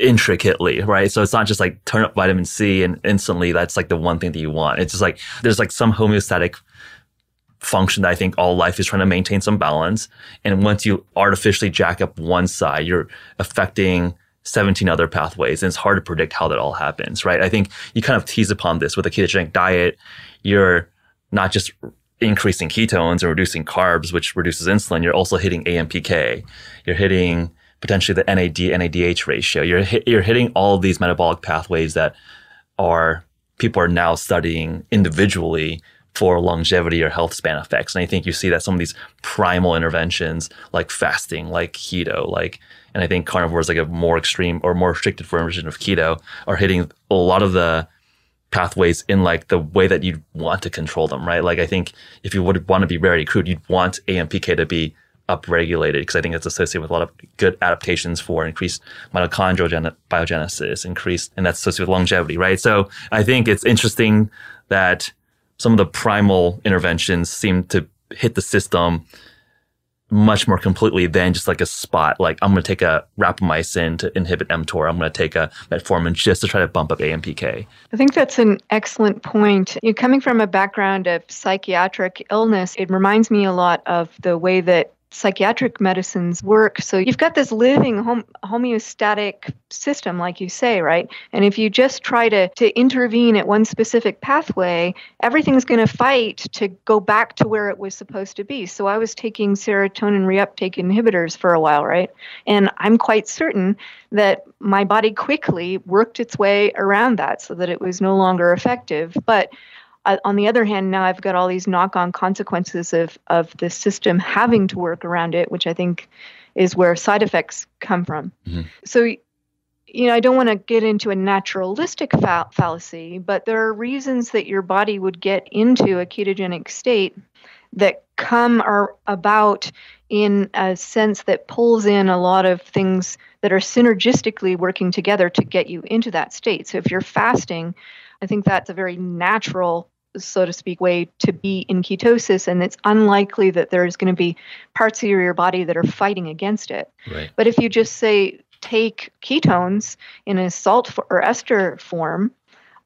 intricately, right? So it's not just like turn up vitamin C and instantly that's like the one thing that you want. It's just like there's like some homeostatic function that I think all life is trying to maintain some balance. And once you artificially jack up one side, you're affecting 17 other pathways. And it's hard to predict how that all happens, right? I think you kind of tease upon this with a ketogenic diet. You're not just increasing ketones and reducing carbs, which reduces insulin. You're also hitting AMPK. You're hitting potentially the NAD NADH ratio. You're you're hitting all these metabolic pathways that are people are now studying individually for longevity or health span effects. And I think you see that some of these primal interventions like fasting, like keto, like and I think carnivore is like a more extreme or more restricted version of keto are hitting a lot of the pathways in like the way that you'd want to control them, right? Like I think if you would want to be very crude, you'd want AMPK to be upregulated because I think it's associated with a lot of good adaptations for increased mitochondrial biogenesis, increased, and that's associated with longevity, right? So I think it's interesting that some of the primal interventions seem to hit the system much more completely than just like a spot. Like I'm going to take a rapamycin to inhibit mTOR. I'm going to take a metformin just to try to bump up AMPK. I think that's an excellent point. You're coming from a background of psychiatric illness. It reminds me a lot of the way that psychiatric medicines work. So you've got this living hom- homeostatic system, like you say, right? And if you just try to, to intervene at one specific pathway, everything's going to fight to go back to where it was supposed to be. So I was taking serotonin reuptake inhibitors for a while, right? And I'm quite certain that my body quickly worked its way around that so that it was no longer effective. But on the other hand, now I've got all these knock-on consequences of of the system having to work around it, which I think is where side effects come from. Mm-hmm. So, you know, I don't want to get into a naturalistic fa- fallacy, but there are reasons that your body would get into a ketogenic state that come are about in a sense that pulls in a lot of things that are synergistically working together to get you into that state. So if you're fasting, I think that's a very natural so to speak, way to be in ketosis, and it's unlikely that there's going to be parts of your body that are fighting against it. Right. But if you just say take ketones in a salt or ester form,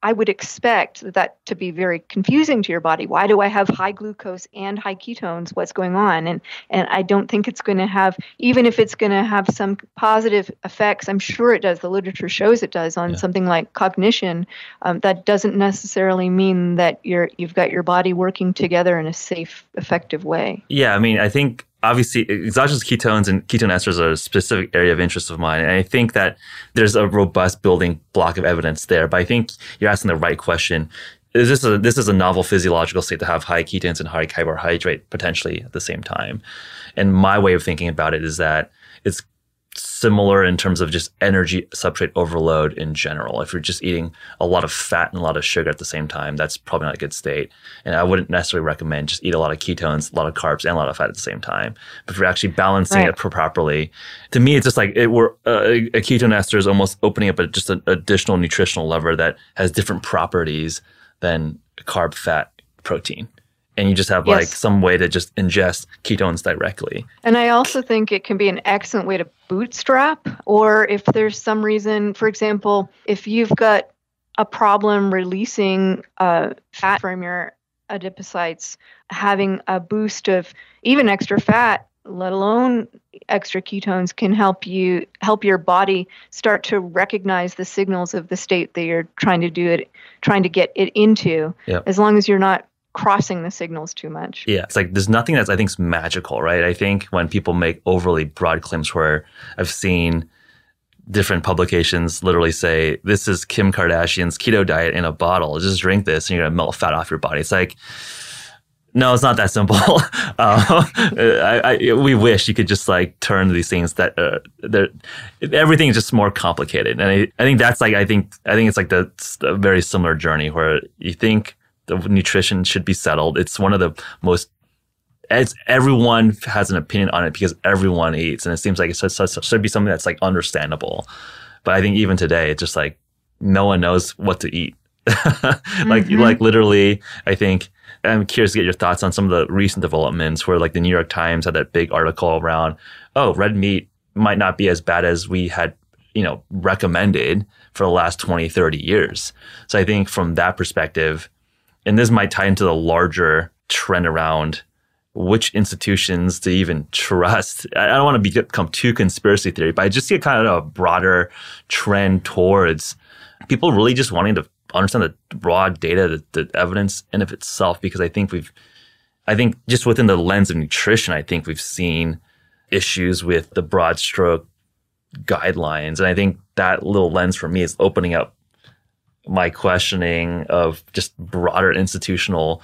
I would expect that to be very confusing to your body. Why do I have high glucose and high ketones? What's going on? And and I don't think it's going to have even if it's going to have some positive effects. I'm sure it does. The literature shows it does on yeah. something like cognition. Um, that doesn't necessarily mean that you're you've got your body working together in a safe, effective way. Yeah, I mean, I think obviously exogenous ketones and ketone esters are a specific area of interest of mine. And I think that there's a robust building block of evidence there. But I think you're asking the right question. Is this a, this is a novel physiological state to have high ketones and high carbohydrate potentially at the same time. And my way of thinking about it is that it's similar in terms of just energy substrate overload in general. If you're just eating a lot of fat and a lot of sugar at the same time, that's probably not a good state. And I wouldn't necessarily recommend just eat a lot of ketones, a lot of carbs, and a lot of fat at the same time. But if you're actually balancing right. it properly, to me, it's just like it were uh, a ketone ester is almost opening up a, just an additional nutritional lever that has different properties than carb, fat, protein and you just have yes. like some way to just ingest ketones directly. And I also think it can be an excellent way to bootstrap, or if there's some reason, for example, if you've got a problem releasing uh, fat from your adipocytes, having a boost of even extra fat let alone extra ketones can help you help your body start to recognize the signals of the state that you're trying to do it trying to get it into yep. as long as you're not crossing the signals too much. Yeah, it's like there's nothing that's I think is magical, right? I think when people make overly broad claims, where I've seen different publications literally say this is Kim Kardashian's keto diet in a bottle. Just drink this and you're gonna melt fat off your body. It's like no, it's not that simple. (laughs) uh, I, I, we wish you could just like turn these things that uh, everything is just more complicated, and I, I think that's like I think I think it's like the, a very similar journey where you think the nutrition should be settled. It's one of the most it's everyone has an opinion on it because everyone eats, and it seems like it should, should be something that's like understandable. But I think even today, it's just like no one knows what to eat. (laughs) like mm-hmm. like literally, I think I'm curious to get your thoughts on some of the recent developments where like the New York Times had that big article around, oh, red meat might not be as bad as we had, you know, recommended for the last 20, 30 years. So I think from that perspective, and this might tie into the larger trend around which institutions to even trust. (laughs) I don't want to become too conspiracy theory, but I just see a kind of a broader trend towards people really just wanting to understand the raw data, the, the evidence in of itself, because I think we've, I think just within the lens of nutrition, I think we've seen issues with the broad stroke guidelines. And I think that little lens for me is opening up my questioning of just broader institutional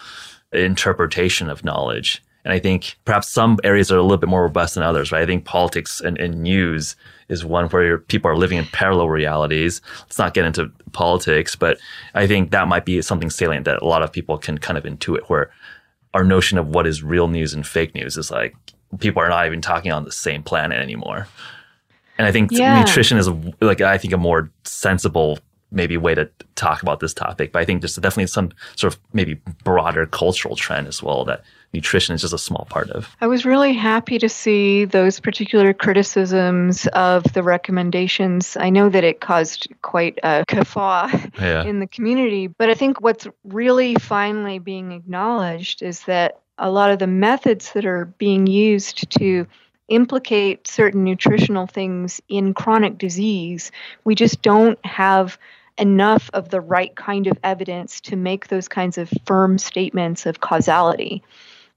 interpretation of knowledge. And I think perhaps some areas are a little bit more robust than others, right? I think politics and, and news is one where people are living in parallel realities. Let's not get into politics, but I think that might be something salient that a lot of people can kind of intuit where our notion of what is real news and fake news is like people are not even talking on the same planet anymore. And I think yeah. nutrition is a, like I think a more sensible maybe way to talk about this topic. But I think there's definitely some sort of maybe broader cultural trend as well that nutrition is just a small part of. I was really happy to see those particular criticisms of the recommendations. I know that it caused quite a guffaw yeah. in the community, but I think what's really finally being acknowledged is that a lot of the methods that are being used to implicate certain nutritional things in chronic disease, we just don't have enough of the right kind of evidence to make those kinds of firm statements of causality.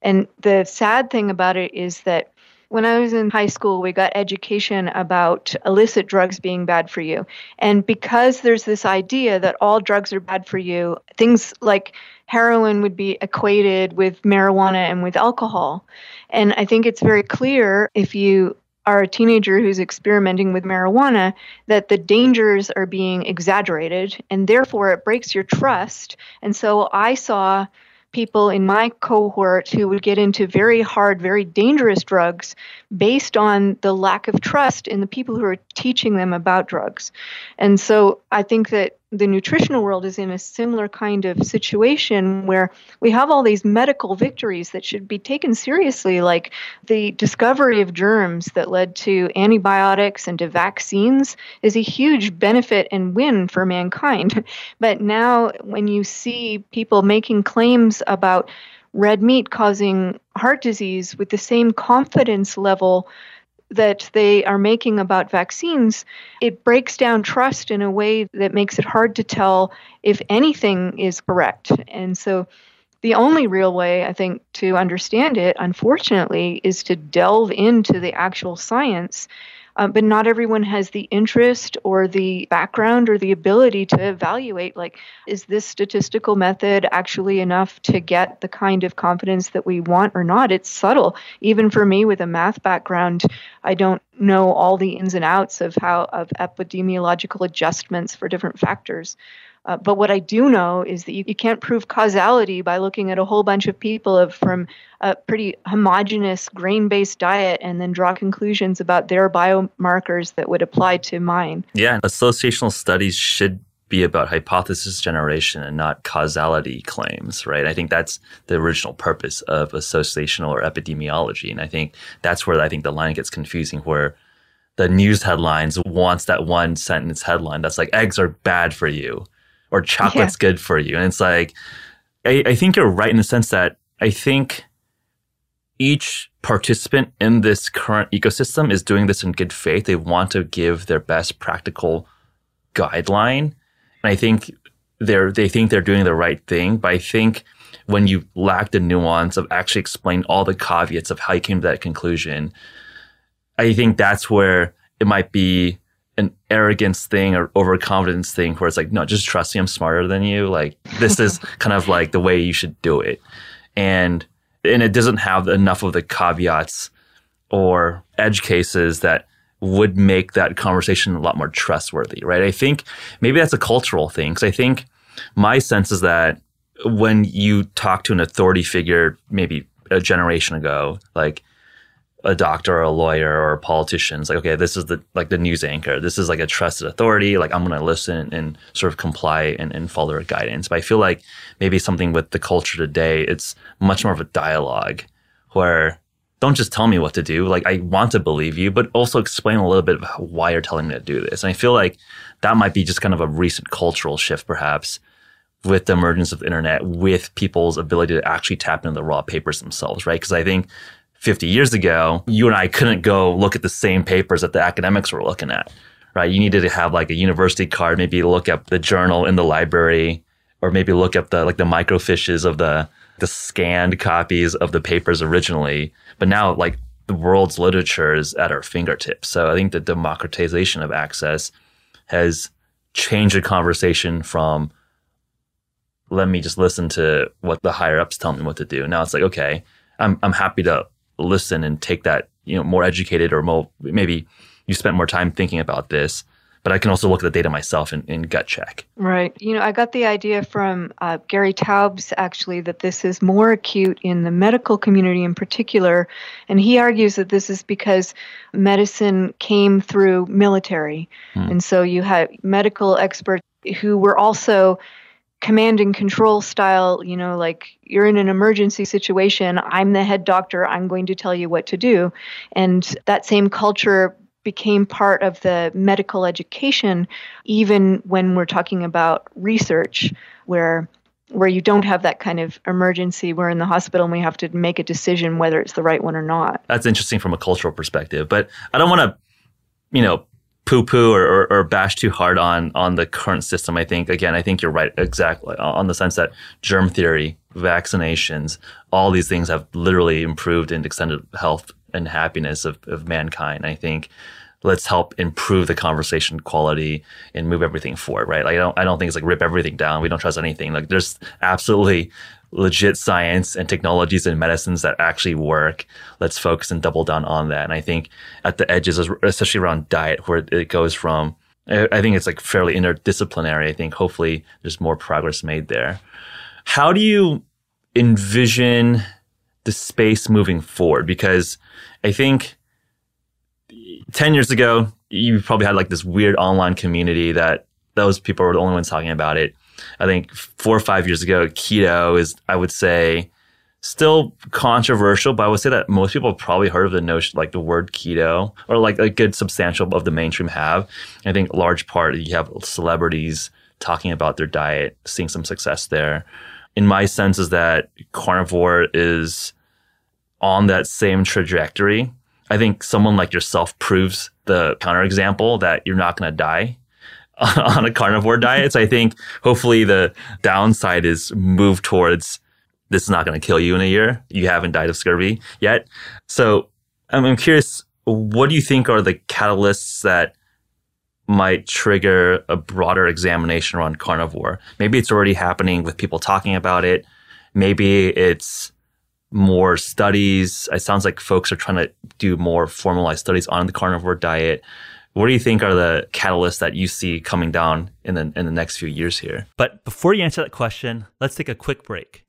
And the sad thing about it is that when I was in high school, we got education about illicit drugs being bad for you. And because there's this idea that all drugs are bad for you, things like heroin would be equated with marijuana and with alcohol. And I think it's very clear if you are a teenager who's experimenting with marijuana, that the dangers are being exaggerated and therefore it breaks your trust. And so I saw people in my cohort who would get into very hard, very dangerous drugs based on the lack of trust in the people who are teaching them about drugs. And so I think that the nutritional world is in a similar kind of situation where we have all these medical victories that should be taken seriously, like the discovery of germs that led to antibiotics and to vaccines is a huge benefit and win for mankind. (laughs) But now, when you see people making claims about red meat causing heart disease with the same confidence level that they are making about vaccines, it breaks down trust in a way that makes it hard to tell if anything is correct. And so the only real way, I think, to understand it, unfortunately, is to delve into the actual science uh, but not everyone has the interest or the background or the ability to evaluate like is this statistical method actually enough to get the kind of confidence that we want or not? It's subtle. Even for me with a math background i don't know all the ins and outs of how of epidemiological adjustments for different factors uh, but what I do know is that you, you can't prove causality by looking at a whole bunch of people of, from a pretty homogenous grain based diet and then draw conclusions about their biomarkers that would apply to mine. Yeah, associational studies should be about hypothesis generation and not causality claims, right? I think that's the original purpose of associational or epidemiology. And I think that's where I think the line gets confusing where the news headlines wants that one sentence headline that's like eggs are bad for you or chocolate's yeah. good for you. And it's like, I, I think you're right in the sense that I think each participant in this current ecosystem is doing this in good faith. They want to give their best practical guideline. And I think they're, they think they're doing the right thing. But I think when you lack the nuance of actually explain all the caveats of how you came to that conclusion, I think that's where it might be an arrogance thing or overconfidence thing where it's like, no, just trust me, I'm smarter than you. Like this is (laughs) kind of like the way you should do it. And and it doesn't have enough of the caveats or edge cases that would make that conversation a lot more trustworthy, right? I think maybe that's a cultural thing. Cause I think my sense is that when you talk to an authority figure, maybe a generation ago, like a doctor or a lawyer or a politician. It's like, okay, this is the like the news anchor. This is like a trusted authority. Like I'm gonna listen and sort of comply and, and follow their guidance. But I feel like maybe something with the culture today, it's much more of a dialogue where don't just tell me what to do. Like I want to believe you, but also explain a little bit of why you're telling me to do this. And I feel like that might be just kind of a recent cultural shift, perhaps, with the emergence of the internet, with people's ability to actually tap into the raw papers themselves, right? Because I think 50 years ago, you and I couldn't go look at the same papers that the academics were looking at, right? You needed to have like a university card, maybe look up the journal in the library, or maybe look up the like the microfiches of the the scanned copies of the papers originally. But now, like the world's literature is at our fingertips. So I think the democratization of access has changed the conversation from let me just listen to what the higher ups tell me what to do. Now it's like, okay, I'm I'm happy to listen and take that, you know, more educated or more, maybe you spent more time thinking about this. But I can also look at the data myself and, and gut check. Right. You know, I got the idea from uh, Gary Taubes actually that this is more acute in the medical community in particular. And he argues that this is because medicine came through military. Hmm. And so you had medical experts who were also command and control style, you know, like you're in an emergency situation, I'm the head doctor, I'm going to tell you what to do. And that same culture became part of the medical education even when we're talking about research where where you don't have that kind of emergency we're in the hospital and we have to make a decision whether it's the right one or not that's interesting from a cultural perspective but i don't want to you know poo poo or, or, or, bash too hard on on the current system. I think again, I think you're right exactly on the sense that germ theory, vaccinations, all these things have literally improved and extended health and happiness of, of mankind. I think let's help improve the conversation quality and move everything forward, right? Like I don't I don't think it's like rip everything down. We don't trust anything. Like there's absolutely legit science and technologies and medicines that actually work. Let's focus and double down on that. And I think at the edges, especially around diet, where it goes from, I think it's like fairly interdisciplinary. I think hopefully there's more progress made there. How do you envision the space moving forward? Because I think 10 years ago, you probably had like this weird online community that those people were the only ones talking about it. I think four or five years ago, keto is, I would say, still controversial, but I would say that most people have probably heard of the notion, like the word keto, or like a good substantial of the mainstream have. I think large part you have celebrities talking about their diet, seeing some success there. In my sense, is that carnivore is on that same trajectory. I think someone like yourself proves the counterexample that you're not going to die (laughs) on a carnivore diet. So I think hopefully the downside is move towards this is not going to kill you in a year. You haven't died of scurvy yet. So I'm curious, what do you think are the catalysts that might trigger a broader examination around carnivore? Maybe it's already happening with people talking about it. Maybe it's more studies. It sounds like folks are trying to do more formalized studies on the carnivore diet. What do you think are the catalysts that you see coming down in the in the next few years here? But before you answer that question, let's take a quick break.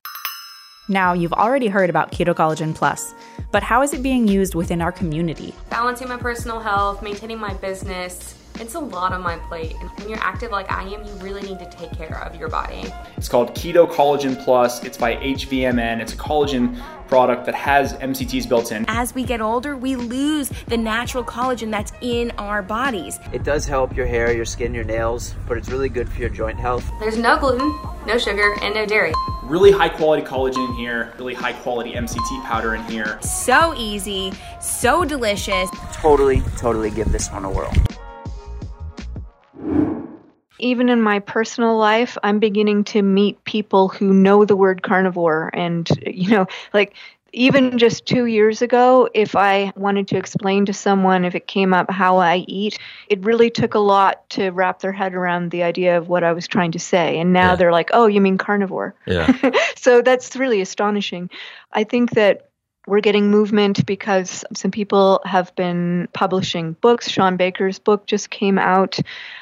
Now, you've already heard about Keto Collagen Plus, but how is it being used within our community? Balancing my personal health, maintaining my business, it's a lot on my plate. And when you're active like I am, you really need to take care of your body. It's called Keto Collagen Plus. It's by HVMN. It's a collagen product that has MCTs built in. As we get older, we lose the natural collagen that's in our bodies. It does help your hair, your skin, your nails, but it's really good for your joint health. There's no gluten, no sugar, and no dairy. Really high quality collagen in here, really high quality MCT powder in here. So easy, so delicious. Totally, totally give this one a whirl even in my personal life, I'm beginning to meet people who know the word carnivore. And, you know, like even just two years ago, if I wanted to explain to someone, if it came up how I eat, it really took a lot to wrap their head around the idea of what I was trying to say. And now yeah. they're like, oh, you mean carnivore? Yeah. (laughs) so that's really astonishing. I think that we're getting movement because some people have been publishing books. Shawn Baker's book just came out.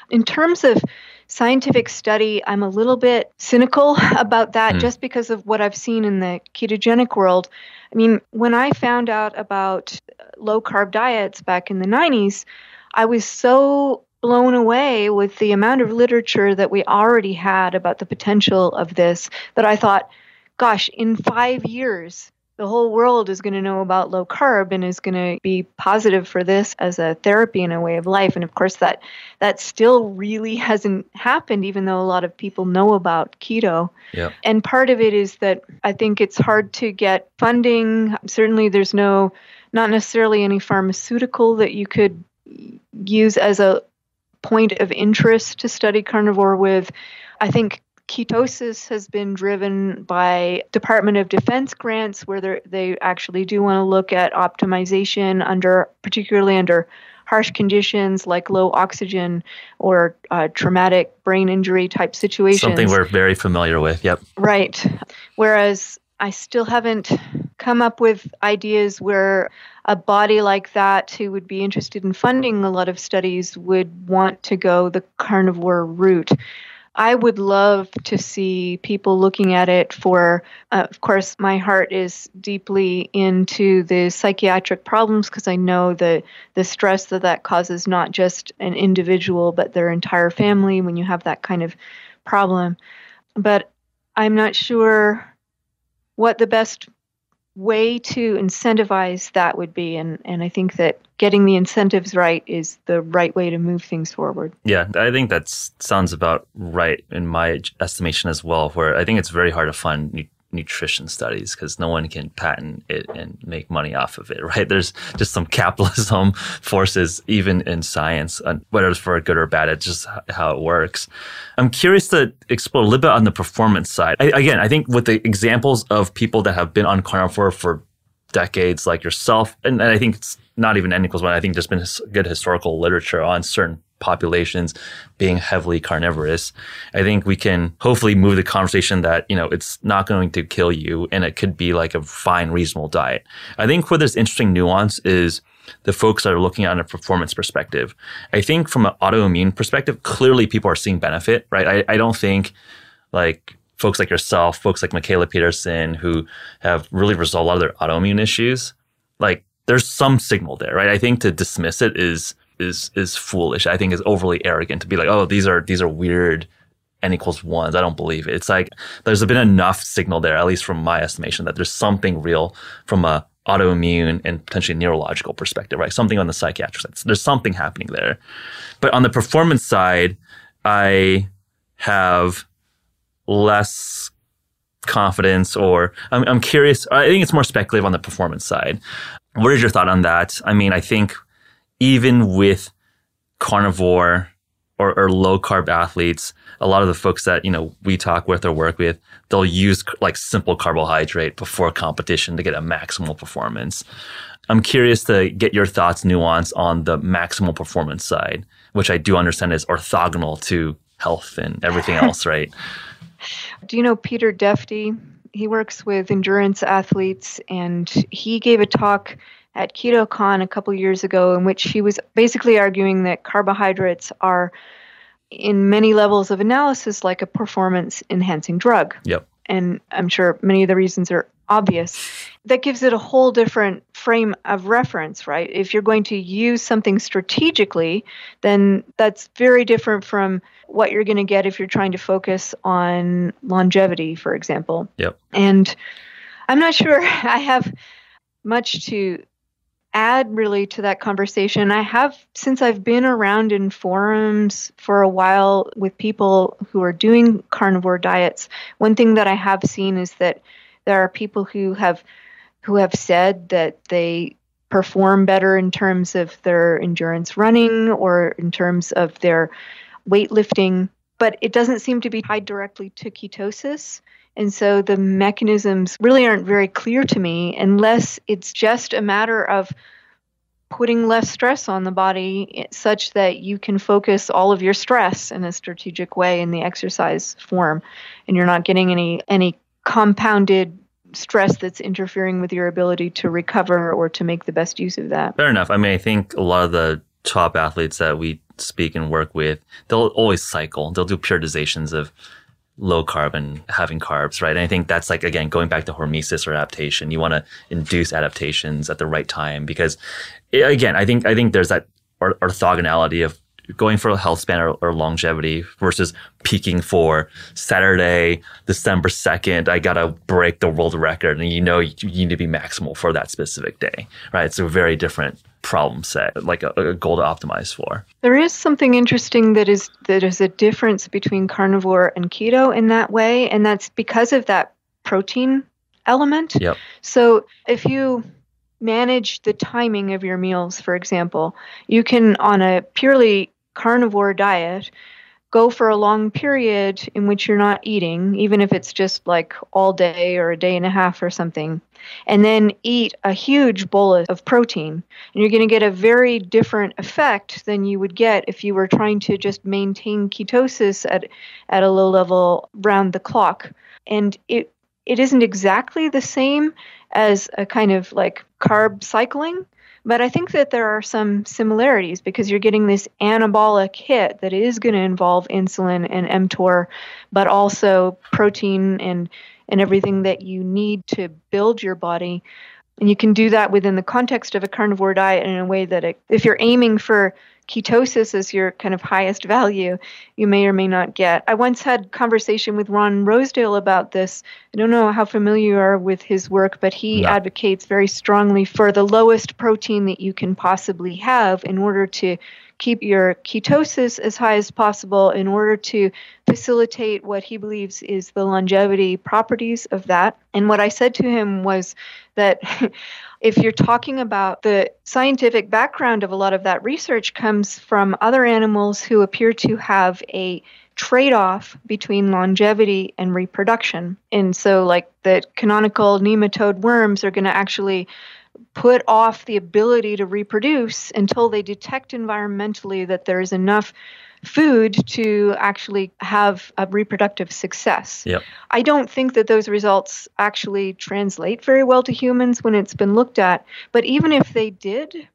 In terms of scientific study, I'm a little bit cynical (laughs) about that mm. just because of what I've seen in the ketogenic world. I mean, when I found out about low carb diets back in the 90s, I was so blown away with the amount of literature that we already had about the potential of this that I thought, gosh, in five years, the whole world is going to know about low carb and is going to be positive for this as a therapy and a way of life. And of course that that still really (laughs) hasn't happened even though a lot of people know about keto. Yep. and part of it is that i think it's hard to get funding. Certainly there's no not necessarily any pharmaceutical that you could use as a point of interest to study carnivore with. I think ketosis has been driven by Department of Defense grants where they actually do want to look at optimization under particularly under harsh conditions like low oxygen or uh, traumatic brain injury type situations. Something we're very familiar with. Yep. Right. Whereas I still haven't come up with ideas where a body like that who would be interested in funding a lot of studies would want to go the carnivore route. I would love to see people looking at it for, uh, of course, my heart is deeply into the psychiatric problems because I know the, the stress that that causes not just an individual, but their entire family when you have that kind of problem. But I'm not sure what the best way to incentivize that would be and and I think that getting the incentives right is the right way to move things forward. Yeah, I think that sounds about right in my estimation as well where I think it's very hard to fund nutrition studies because no one can patent it and make money off of it, (laughs) right? There's just some capitalism (laughs) forces even in science, whether it's for good or bad, it's just how it works. I'm curious to explore a little bit on the performance side. I, again, I think with the examples of people that have been on carnivore for decades, like yourself, and, and I think it's not even N equals one. I think there's been good historical literature on certain populations being heavily carnivorous. I think we can hopefully move the conversation that, you know, it's not going to kill you and it could be like a fine, reasonable diet. I think where there's interesting nuance is the folks that are looking at a performance perspective. I think from an autoimmune perspective, clearly people are seeing benefit, right? I, I don't think like folks like yourself, folks like Mikhaila Peterson, who have really resolved a lot of their autoimmune issues, like there's some signal there, right? I think to dismiss it is is is foolish. I think is overly arrogant to be like, oh, these are these are weird n equals ones. I don't believe it. It's like there's been enough signal there, at least from my estimation, that there's something real from a autoimmune and potentially neurological perspective, right? Something on the psychiatric side. There's something happening there. But on the performance side, I have less confidence or I'm, I'm curious. I think it's more speculative on the performance side. What is your thought on that? I mean, I think even with carnivore or, or low carb athletes, a lot of the folks that, you know, we talk with or work with, they'll use like simple carbohydrate before competition to get a maximal performance. I'm curious to get your thoughts, nuance on the maximal performance side, which I do understand is orthogonal to health and everything (laughs) else, right? Do you know Peter Defty? He works with endurance athletes, and he gave a talk at KetoCon a couple years ago in which he was basically arguing that carbohydrates are in many levels of analysis like a performance enhancing drug. Yep. And I'm sure many of the reasons are obvious. That gives it a whole different frame of reference, right? If you're going to use something strategically, then that's very different from what you're going to get if you're trying to focus on longevity, for example. Yep. And I'm not sure (laughs) I have much to add really to that conversation. I have, since I've been around in forums for a while with people who are doing carnivore diets, one thing that I have seen is that there are people who have who have said that they perform better in terms of their endurance running or in terms of their weightlifting, but it doesn't seem to be tied directly to ketosis. And so the mechanisms really aren't very clear to me unless it's just a matter of putting less stress on the body such that you can focus all of your stress in a strategic way in the exercise form and you're not getting any any compounded stress that's interfering with your ability to recover or to make the best use of that. Fair enough. I mean, I think a lot of the top athletes that we speak and work with, they'll always cycle. They'll do periodizations of low carb and having carbs, right? And I think that's like again going back to hormesis or adaptation. You want to induce adaptations at the right time because, eh, again, I think I think there's that orthogonality of going for a health span or, or, longevity versus peaking for Saturday, December 2nd. I got to break the world record. And you know, you, you need to be maximal for that specific day, right? It's a very different problem set, like a, a, goal to optimize for. There is something interesting that is that is a difference between carnivore and keto in that way, and that's because of that protein element. Yep. So if you manage the timing of your meals, for example, you can on a purely carnivore diet go for a long period in which you're not eating, even if it's just like all day or a day and a half or something, and then eat a huge bolus of protein. And you're going to get a very different effect than you would get if you were trying to just maintain ketosis at, at a low level round the clock. And it it isn't exactly the same as a kind of like carb cycling but I think that there are some similarities because you're getting this anabolic hit that is going to involve insulin and mTOR, but also protein and and everything that you need to build your body. And you can do that within the context of a carnivore diet in a way that it, if you're aiming for ketosis as your kind of highest value, you may or may not get. I once had conversation with Ron Rosedale about this. I don't know how familiar you are with his work, but he no. advocates very strongly for the lowest protein that you can possibly have in order to keep your ketosis as high as possible in order to facilitate what he believes is the longevity properties of that. And what I said to him was that (laughs) if you're talking about the scientific background of a lot of that research comes from other animals who appear to have a trade off between longevity and reproduction. And so, like the canonical nematode worms are going to actually put off the ability to reproduce until they detect environmentally that there is enough food to actually have a reproductive success. Yep. I don't think that those results actually translate very well to humans when it's been looked at. But even if they did,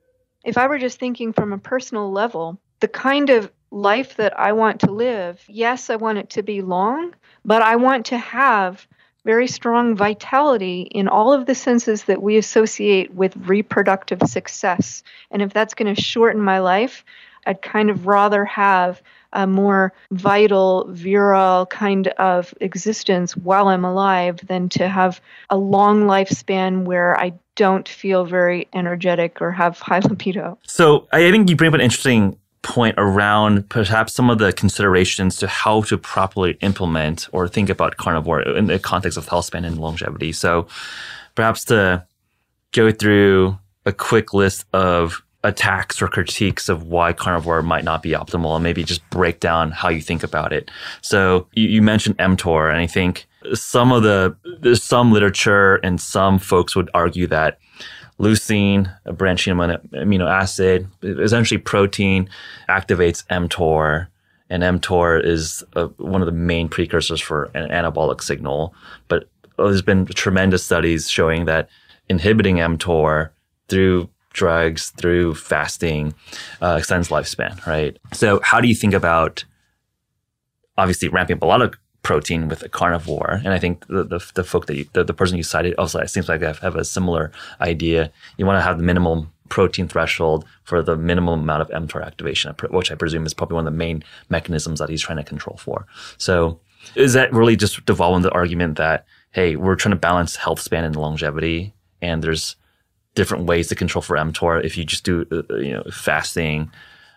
if I were just thinking from a personal level, the kind of life that I want to live, yes, I want it to be long, but I want to have very strong vitality in all of the senses that we associate with reproductive success. And if that's going to shorten my life, I'd kind of rather have a more vital, virile kind of existence while I'm alive than to have a long lifespan where I don't feel very energetic or have high (laughs) libido. So I think you bring up an interesting point around perhaps some of the considerations to how to properly implement or think about carnivore in the context of health span and longevity. So perhaps to go through a quick list of attacks or critiques of why carnivore might not be optimal and maybe just break down how you think about it. So you, you mentioned mTOR and I think some of the, some literature and some folks would argue that leucine, a branched amino acid, essentially protein, activates mTOR. And mTOR is a, one of the main precursors for an anabolic signal. But there's been tremendous studies showing that inhibiting mTOR through drugs through fasting uh, extends lifespan, right? So, how do you think about obviously ramping up a lot of protein with a carnivore? And I think the the, the folk that you, the, the person you cited also it seems like I have a similar idea. You want to have the minimum protein threshold for the minimum amount of mTOR activation, which I presume is probably one of the main mechanisms that he's trying to control for. So, is that really just devolving the argument that hey, we're trying to balance health span and longevity, and there's different ways to control for mTOR if you just do uh, you know fasting.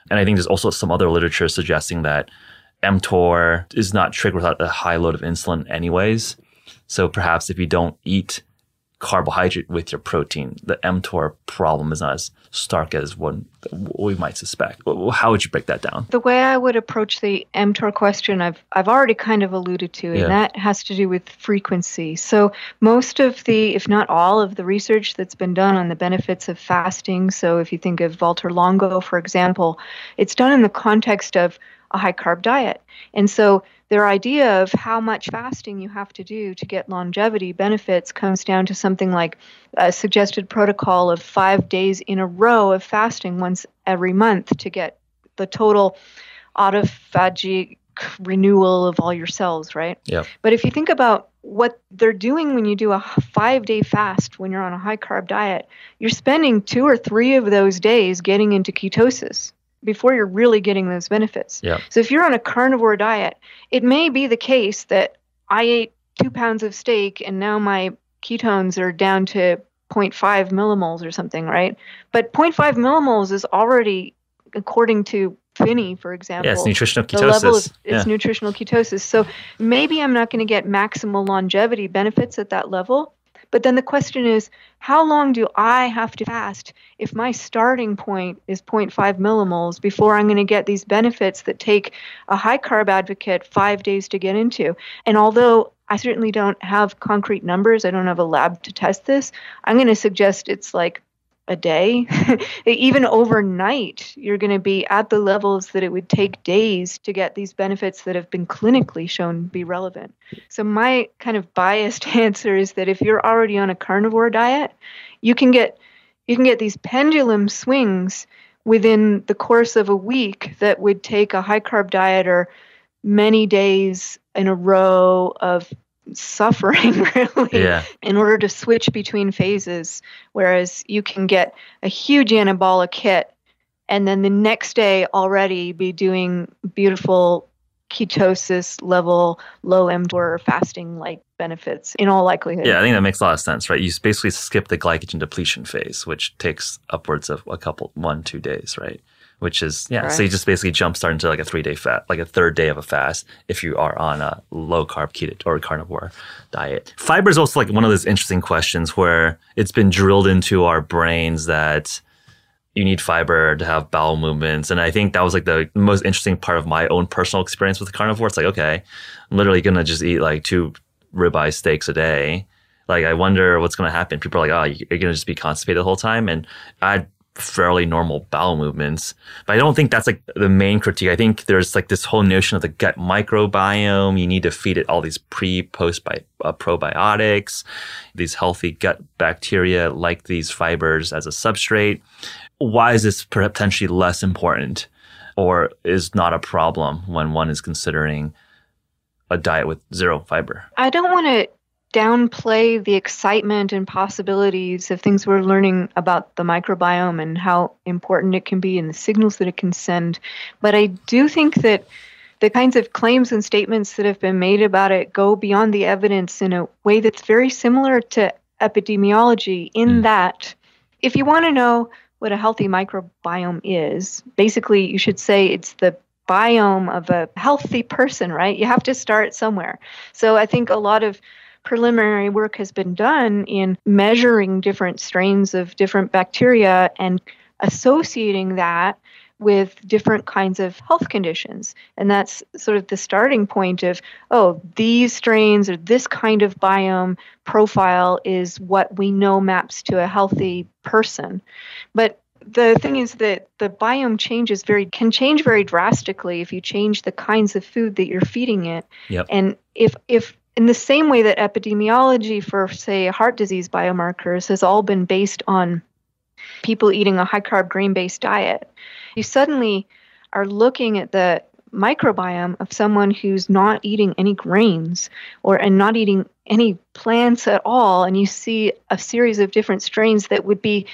And I think there's also some other literature suggesting that mTOR is not triggered without a high load of insulin anyways. So perhaps if you don't eat carbohydrate with your protein, the mTOR problem is not as stark as one we might suspect. How would you break that down? The way I would approach the mTOR question, I've I've already kind of alluded to, and yeah. that has to do with frequency. So most of the, if not all of the research that's been done on the benefits of fasting. So if you think of Valter Longo, for example, it's done in the context of a high carb diet, and so their idea of how much fasting you have to do to get longevity benefits comes down to something like a suggested protocol of five days in a row of fasting once every month to get the total autophagic renewal of all your cells, right? Yeah. But if you think about what they're doing when you do a five day fast when you're on a high carb diet, you're spending two or three of those days getting into ketosis before you're really getting those benefits. Yeah. So if you're on a carnivore diet, it may be the case that I ate two pounds of steak and now my ketones are down to 0.5 millimoles or something, right? But 0.5 millimoles is already, according to Phinney, for example, yeah, it's nutritional ketosis. The level of, it's yeah. nutritional ketosis. So maybe I'm not going to get maximal longevity benefits at that level, but then the question is, how long do I have to fast if my starting point is 0.5 millimoles before I'm going to get these benefits that take a high carb advocate five days to get into? And although I certainly don't have concrete numbers, I don't have a lab to test this, I'm going to suggest it's like a day, (laughs) even overnight, you're going to be at the levels that it would take days to get these benefits that have been clinically shown to be relevant. So, my kind of biased (laughs) answer is that if you're already on a carnivore diet, you can get you can get these pendulum swings within the course of a week that would take a high carb diet or many days in a row of suffering (laughs) really yeah. in order to switch between phases whereas you can get a huge anabolic hit and then the next day already be doing beautiful ketosis level low mTOR fasting like benefits in all likelihood. Yeah, I think that makes a lot of sense, right? You basically skip the glycogen depletion phase, which takes upwards of a couple one, two days, right? Which is yeah. So you just basically jumpstart into like a three day fast, like a third day of a fast if you are on a low carb keto or carnivore diet. Fiber is also like one of those interesting questions where it's been drilled into our brains that you need fiber to have bowel movements. And I think that was like the most interesting part of my own personal experience with carnivore. It's like, okay, I'm literally going to just eat like two ribeye steaks a day Like, I wonder what's going to happen. People are like, oh, you're going to just be constipated the whole time. And I fairly normal bowel movements. But I don't think that's like the main critique. I think there's like this whole notion of the gut microbiome. You need to feed it all these pre, post uh, probiotics, these healthy gut bacteria like these fibers as a substrate. Why is this potentially less important or is not a problem when one is considering a diet with zero fiber? I don't want to downplay the excitement and possibilities of things we're learning about the microbiome and how important it can be and the signals that it can send. But I do think that the kinds of claims and statements that have been made about it go beyond the evidence in a way that's very similar to epidemiology, in mm. that if you want to know what a healthy microbiome is, basically you should say it's the biome of a healthy person, right? You have to start somewhere. So I think a lot of preliminary work has been done in measuring different strains of different bacteria and associating that with different kinds of health conditions. And that's sort of the starting point of, oh, these strains or this kind of biome profile is what we know maps to a healthy person. But the thing is that the biome changes very can change very drastically if you change the kinds of food that you're feeding it. Yep. And if if in the same way that epidemiology for, say, heart disease biomarkers has all been based on people eating a high carb grain based diet, you suddenly are looking at the microbiome of someone who's not eating any grains or and not eating any plants at all and you see a series of different strains that would be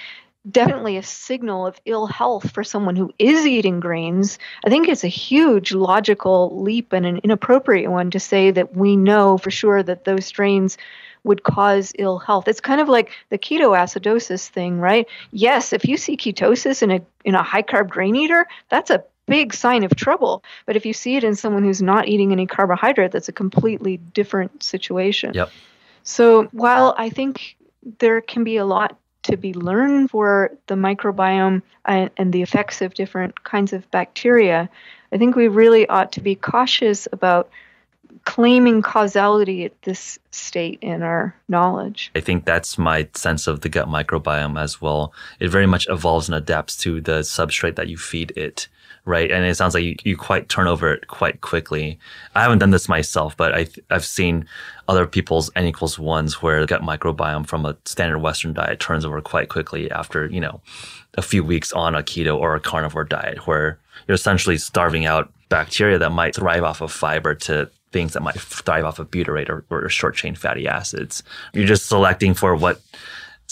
definitely a signal of ill health for someone who is eating grains. I think it's a huge logical leap and an inappropriate one to say that we know for sure that those strains would cause ill health. It's kind of like the ketoacidosis thing, right? Yes, if you see ketosis in a in a high carb grain eater, that's a big sign of trouble. But if you see it in someone who's not eating any carbohydrate, that's a completely different situation. Yep. So while I think there can be a lot to be learned for the microbiome and, and, the effects of different kinds of bacteria, I think we really ought to be cautious about claiming causality at this state in our knowledge. I think that's my sense of the gut microbiome as well. It very much evolves and adapts to the substrate that you feed it right? And it sounds like you, you quite turn over it quite quickly. I haven't done this myself, but I, I've seen other people's N equals ones where the gut microbiome from a standard Western diet turns over quite quickly after, you know, a few weeks on a keto or a carnivore diet where you're essentially starving out bacteria that might thrive off of fiber to things that might thrive off of butyrate or, or short chain fatty acids. You're just selecting for what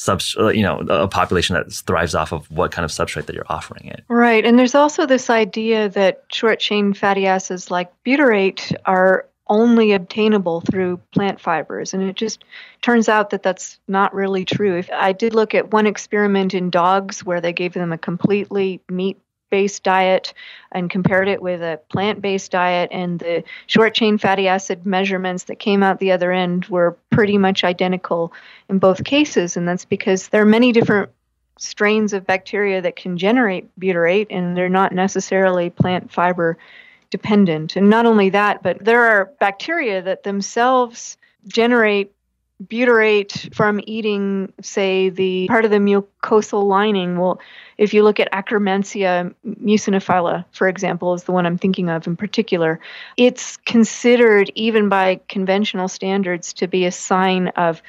sub, uh, you know, a population that thrives off of what kind of substrate that you're offering it. Right. And there's also this idea that short chain fatty acids like butyrate are only obtainable through plant fibers. And it just turns out that that's not really true. If I did look at one experiment in dogs where they gave them a completely meat based diet and compared it with a plant based diet, and the short chain fatty acid measurements that came out the other end were pretty much identical in both cases. And that's because there are many different strains of bacteria that can generate butyrate, and they're not necessarily plant fiber dependent. And not only that, but there are bacteria that themselves generate butyrate from eating, say, the part of the mucosal lining. Well, if you look at Akkermansia muciniphila, for example, is the one I'm thinking of in particular, it's considered, even by conventional standards, to be a sign of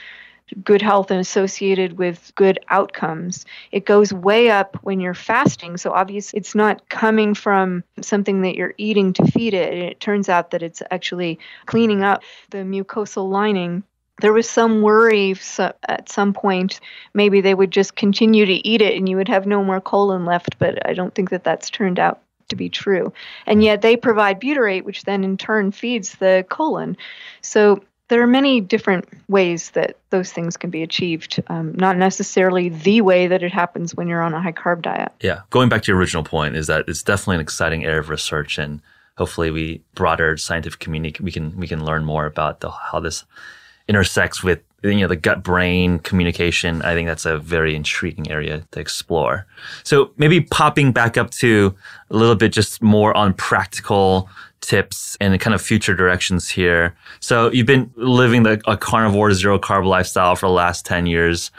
good health and associated with good outcomes. It goes way up when you're fasting. So obviously it's not coming from something that you're eating to feed it. It turns out that it's actually cleaning up the mucosal lining there was some worry at some point maybe they would just continue to eat it and you would have no more colon left but i don't think that that's turned out to be true. And yet they provide butyrate which then in turn feeds the colon. So there are many different ways that those things can be achieved um, not necessarily the way that it happens when you're on a high carb diet. Yeah going back to your original point is that it's definitely an exciting area of research and hopefully we broader scientific community we can we can learn more about the, how this intersects with you know the gut brain communication. I think that's a very intriguing area to explore. So maybe popping back up to a little bit just more on practical tips and kind of future directions here. So you've been living the, a carnivore zero carb lifestyle for the last 10 years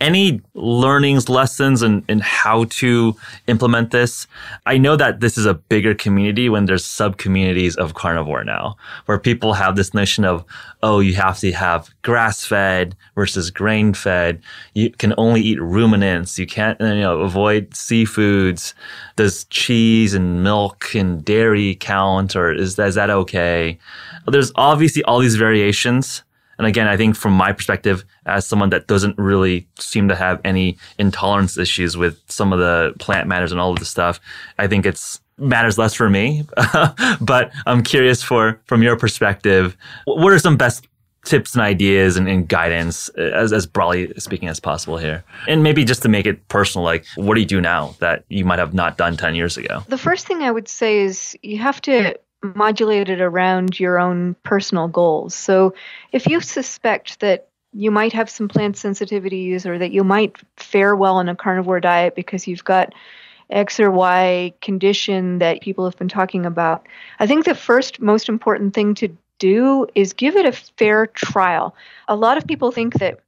any learnings, lessons, and, and how to implement this? I know that this is a bigger community when there's sub communities of carnivore now, where people have this notion of, oh, you have to have grass fed versus grain fed. You can only eat ruminants. You can't, you know, avoid seafoods. Does cheese and milk and dairy count, or is is that okay? There's obviously all these variations and again, I think from my perspective, as someone that doesn't really seem to have any intolerance issues with some of the plant matters and all of the stuff, I think it's matters less for me. (laughs) but I'm curious for from your perspective, what are some best tips and ideas and, and, guidance uh, as, as broadly speaking as possible here and maybe just to make it personal like what do you do now that you might have not done 10 years ago the first thing i would say is you have to modulated around your own personal goals. So if you suspect that you might have some plant sensitivities or that you might fare well on a carnivore diet because you've got X or Y condition that people have been talking about, I think the first most important thing to do is give it a fair trial. A lot of people think that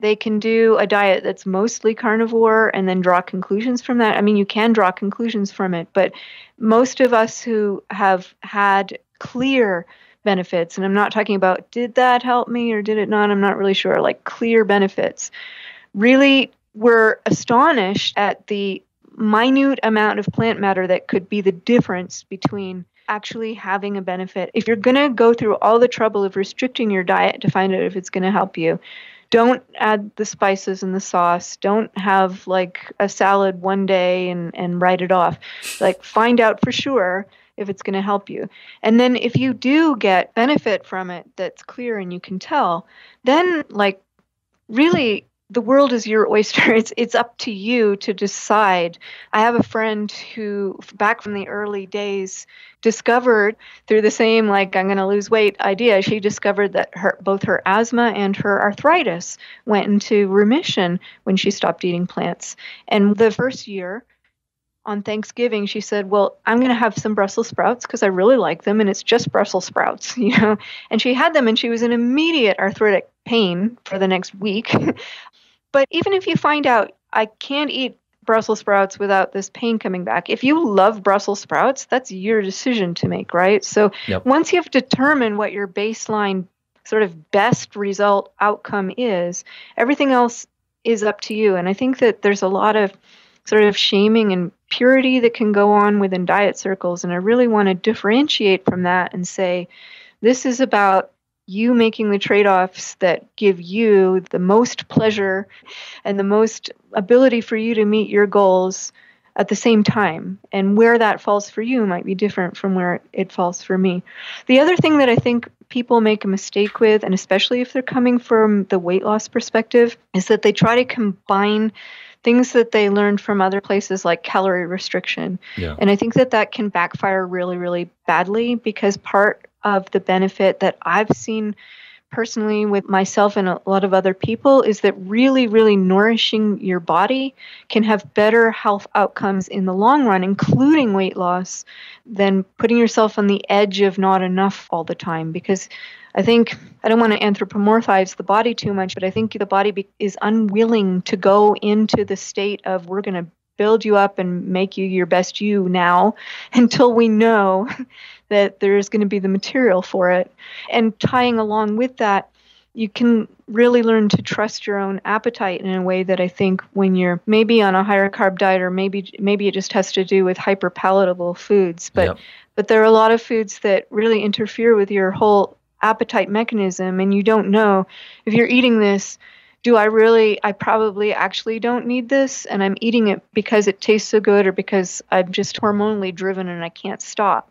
they can do a diet that's mostly carnivore and then draw conclusions from that. I mean, you can draw conclusions from it, but most of us who have had clear benefits, and I'm not talking about did that help me or did it not, I'm not really sure, like clear benefits, really were astonished at the minute amount of plant matter that could be the difference between actually having a benefit. If you're going to go through all the trouble of restricting your diet to find out if it's going to help you, don't add the spices and the sauce. Don't have like a salad one day and, and write it off. Like find out for sure if it's going to help you. And then if you do get benefit from it that's clear and you can tell, then like really the world is your oyster. (laughs) It's it's up to you to decide. I have a friend who back from the early days discovered through the same like I'm going to lose weight idea, she discovered that her both her asthma and her arthritis went into remission when she stopped eating plants. And the first year on Thanksgiving, she said, "Well, I'm going to have some Brussels sprouts because I really like them, and it's just Brussels sprouts, (laughs) you know." And she had them, and she was in immediate arthritic pain for the next week. (laughs) but even if you find out I can't eat Brussels sprouts without this pain coming back, if you love Brussels sprouts, that's your decision to make, right? So yep. once you've determined what your baseline sort of best result outcome is, everything else is up to you. And I think that there's a lot of sort of shaming and purity that can go on within diet circles. And I really want to differentiate from that and say, this is about you making the trade offs that give you the most pleasure and the most ability for you to meet your goals at the same time. And where that falls for you might be different from where it falls for me. The other thing that I think people make a mistake with, and especially if they're coming from the weight loss perspective, is that they try to combine things that they learned from other places like calorie restriction. Yeah. And I think that that can backfire really, really badly because part of the benefit that I've seen personally with myself and a lot of other people is that really, really nourishing your body can have better health outcomes in the long run, including weight loss, than putting yourself on the edge of not enough all the time. Because I think I don't want to anthropomorphize the body too much, but I think the body be- is unwilling to go into the state of we're going to build you up and make you your best you now (laughs) until we know (laughs) that there's going to be the material for it. And tying along with that, you can really learn to trust your own appetite in a way that I think when you're maybe on a higher carb diet or maybe maybe it just has to do with hyper palatable foods but yep. but there are a lot of foods that really interfere with your whole appetite mechanism and you don't know if you're eating this do I really I probably actually don't need this and I'm eating it because it tastes so good or because I'm just hormonally driven and I can't stop.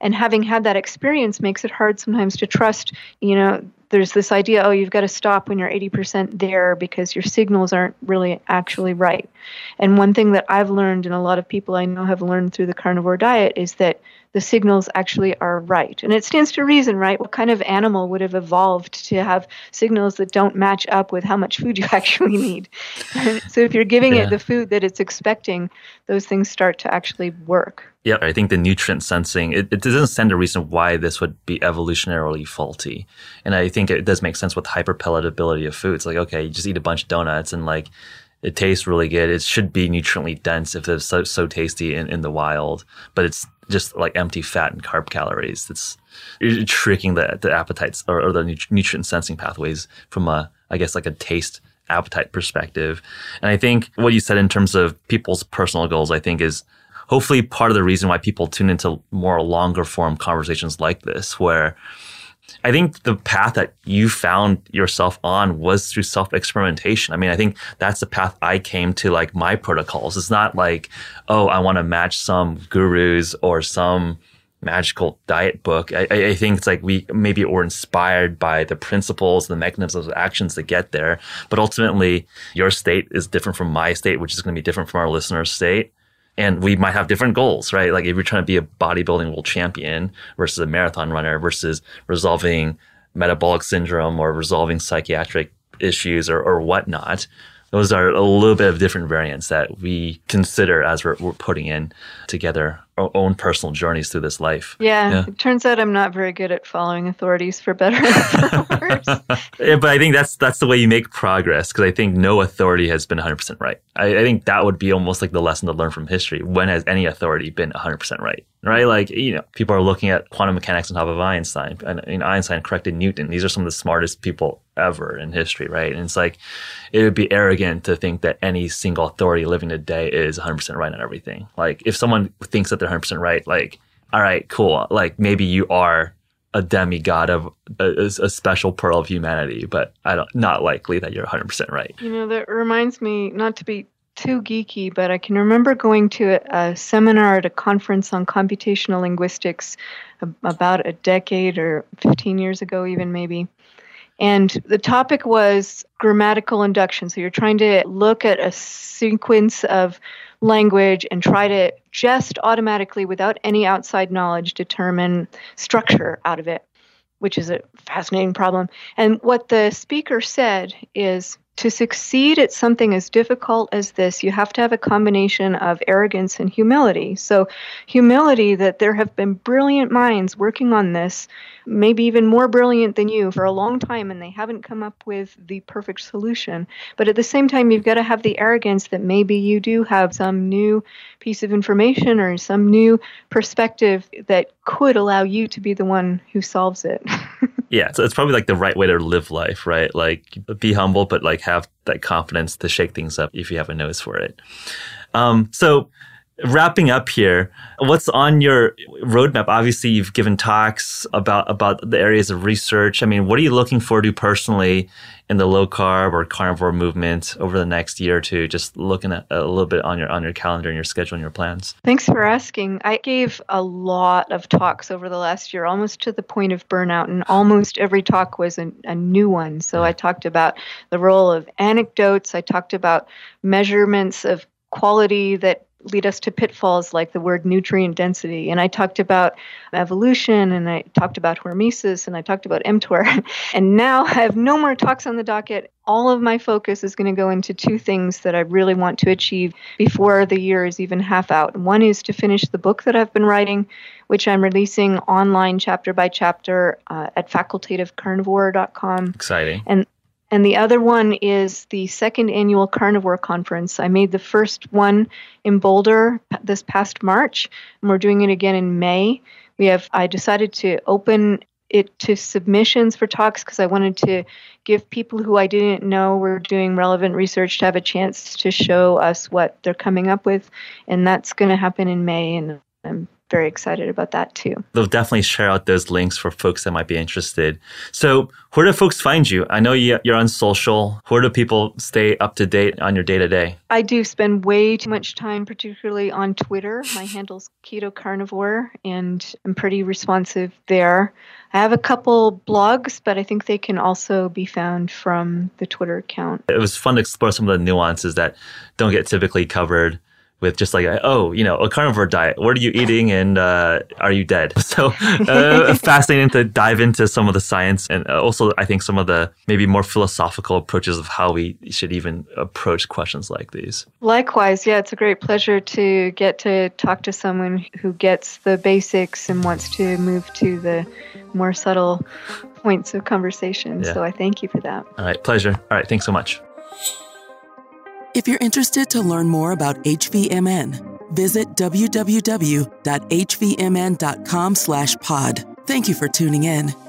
And having had that experience makes it hard sometimes to trust, you know, there's this idea oh you've got to stop when you're 80% there because your signals aren't really actually right. And one thing that i've learned and a lot of people i know have learned through the carnivore diet is that the signals actually are right. And it stands to reason right? What kind of animal would have evolved to have signals that don't match up with how much food you (laughs) actually need? (laughs) So if you're giving yeah. it the food that it's expecting those things start to actually work yeah, I think the nutrient sensing, it, it doesn't stand a reason why this would be evolutionarily faulty. And I think it does make sense with hyperpalatability of foods. Like, okay, you just eat a bunch of donuts and like it tastes really good. It should be nutriently dense if it's so, so tasty in, in the wild, but it's just like empty fat and carb calories. It's you're tricking the, the appetites or, or the nutrient sensing pathways from a, I guess, like a taste appetite perspective. And I think what you said in terms of people's personal goals, I think is hopefully part of the reason why people tune into more longer form conversations like this, where I think the path that you found yourself on was through self experimentation. I mean, I think that's the path I came to like my protocols. It's not like, oh, I want to match some gurus or some magical diet book. I, I, think it's like we maybe were inspired by the principles, the mechanisms of actions to get there. But ultimately, your state is different from my state, which is going to be different from our listener's state and we might have different goals, right? Like if you're trying to be a bodybuilding world champion versus a marathon runner versus resolving metabolic syndrome or resolving psychiatric issues or, or whatnot, those are a little bit of different variants that we consider as we're, we're putting in together our own personal journeys through this life. Yeah, yeah, it turns out I'm not very good at following authorities for better or for worse. (laughs) yeah, but I think that's that's the way you make progress because I think no authority has been 100% right. I, I, think that would be almost like the lesson to learn from history. When has any authority been 100% right? Right? Like, you know, people are looking at quantum mechanics on top of Einstein, and, and Einstein corrected Newton. These are some of the smartest people ever in history, right? And it's like, it would be arrogant to think that any single authority living today is 100% right on everything. Like, if someone thinks that they're 100% right, like, all right, cool. Like, maybe you are a demigod of a, a, special pearl of humanity, but I don't not likely that you're 100% right. You know, that reminds me not to be too geeky, but I can remember going to a, a seminar at a conference on computational linguistics about a decade or 15 years ago, even maybe. And the topic was grammatical induction. So you're trying to look at a sequence of language and try to just automatically, without any outside knowledge, determine structure out of it, which is a fascinating problem. And what the speaker said is to succeed at something as difficult as this, you have to have a combination of arrogance and humility. So, humility that there have been brilliant minds working on this, maybe even more brilliant than you for a long time, and they haven't come up with the perfect solution. But at the same time, you've got to have the arrogance that maybe you do have some new piece of information or some new perspective that could allow you to be the one who solves it. (laughs) yeah, so it's probably like the right way to live life, right? Like be humble, but like have that confidence to shake things up if you have a nose for it. Um, so wrapping up here, what's on your roadmap? Obviously, you've given talks about about the areas of research. I mean, what are you looking forward to personally in the low carb or carnivore movement over the next year or two? Just looking at a little bit on your on your calendar and your schedule and your plans. Thanks for asking. I gave a lot of talks over the last year, almost to the point of burnout, and almost every talk was a, a new one. So I talked about the role of anecdotes. I talked about measurements of quality that lead us to pitfalls like the word nutrient density. And I talked about evolution and I talked about hormesis and I talked about mTOR. (laughs) and now I have no more talks on the docket. All of my focus is going to go into two things that I really want to achieve before the year is even half out. One is to finish the book that I've been writing, which I'm releasing online chapter by chapter uh, at facultativecarnivore.com. Exciting. And and the other one is the second annual carnivore conference. I made the first one in Boulder this past March, and we're doing it again in May. We have I decided to open it to submissions for talks because I wanted to give people who I didn't know were doing relevant research to have a chance to show us what they're coming up with, and that's going to happen in May. And I'm very excited about that too. They'll definitely share out those links for folks that might be interested. So, where do folks find you? I know you're on social. Where do people stay up to date on your day to day? I do spend way too much time, particularly on Twitter. My handle's Keto Carnivore, and I'm pretty responsive there. I have a couple blogs, but I think they can also be found from the Twitter account. It was fun to explore some of the nuances that don't get typically covered with just like, oh, you know, a carnivore diet. What are you eating and uh, are you dead? (laughs) So uh, fascinating to dive into some of the science and uh, also I think some of the maybe more philosophical approaches of how we should even approach questions like these. Likewise, yeah, it's a great pleasure to get to talk to someone who gets the basics and wants to move to the more subtle points of conversation. Yeah. So I thank you for that. All right, pleasure. All right, thanks so much. If you're interested to learn more about HVMN, visit www.hvmn.com/pod. Thank you for tuning in.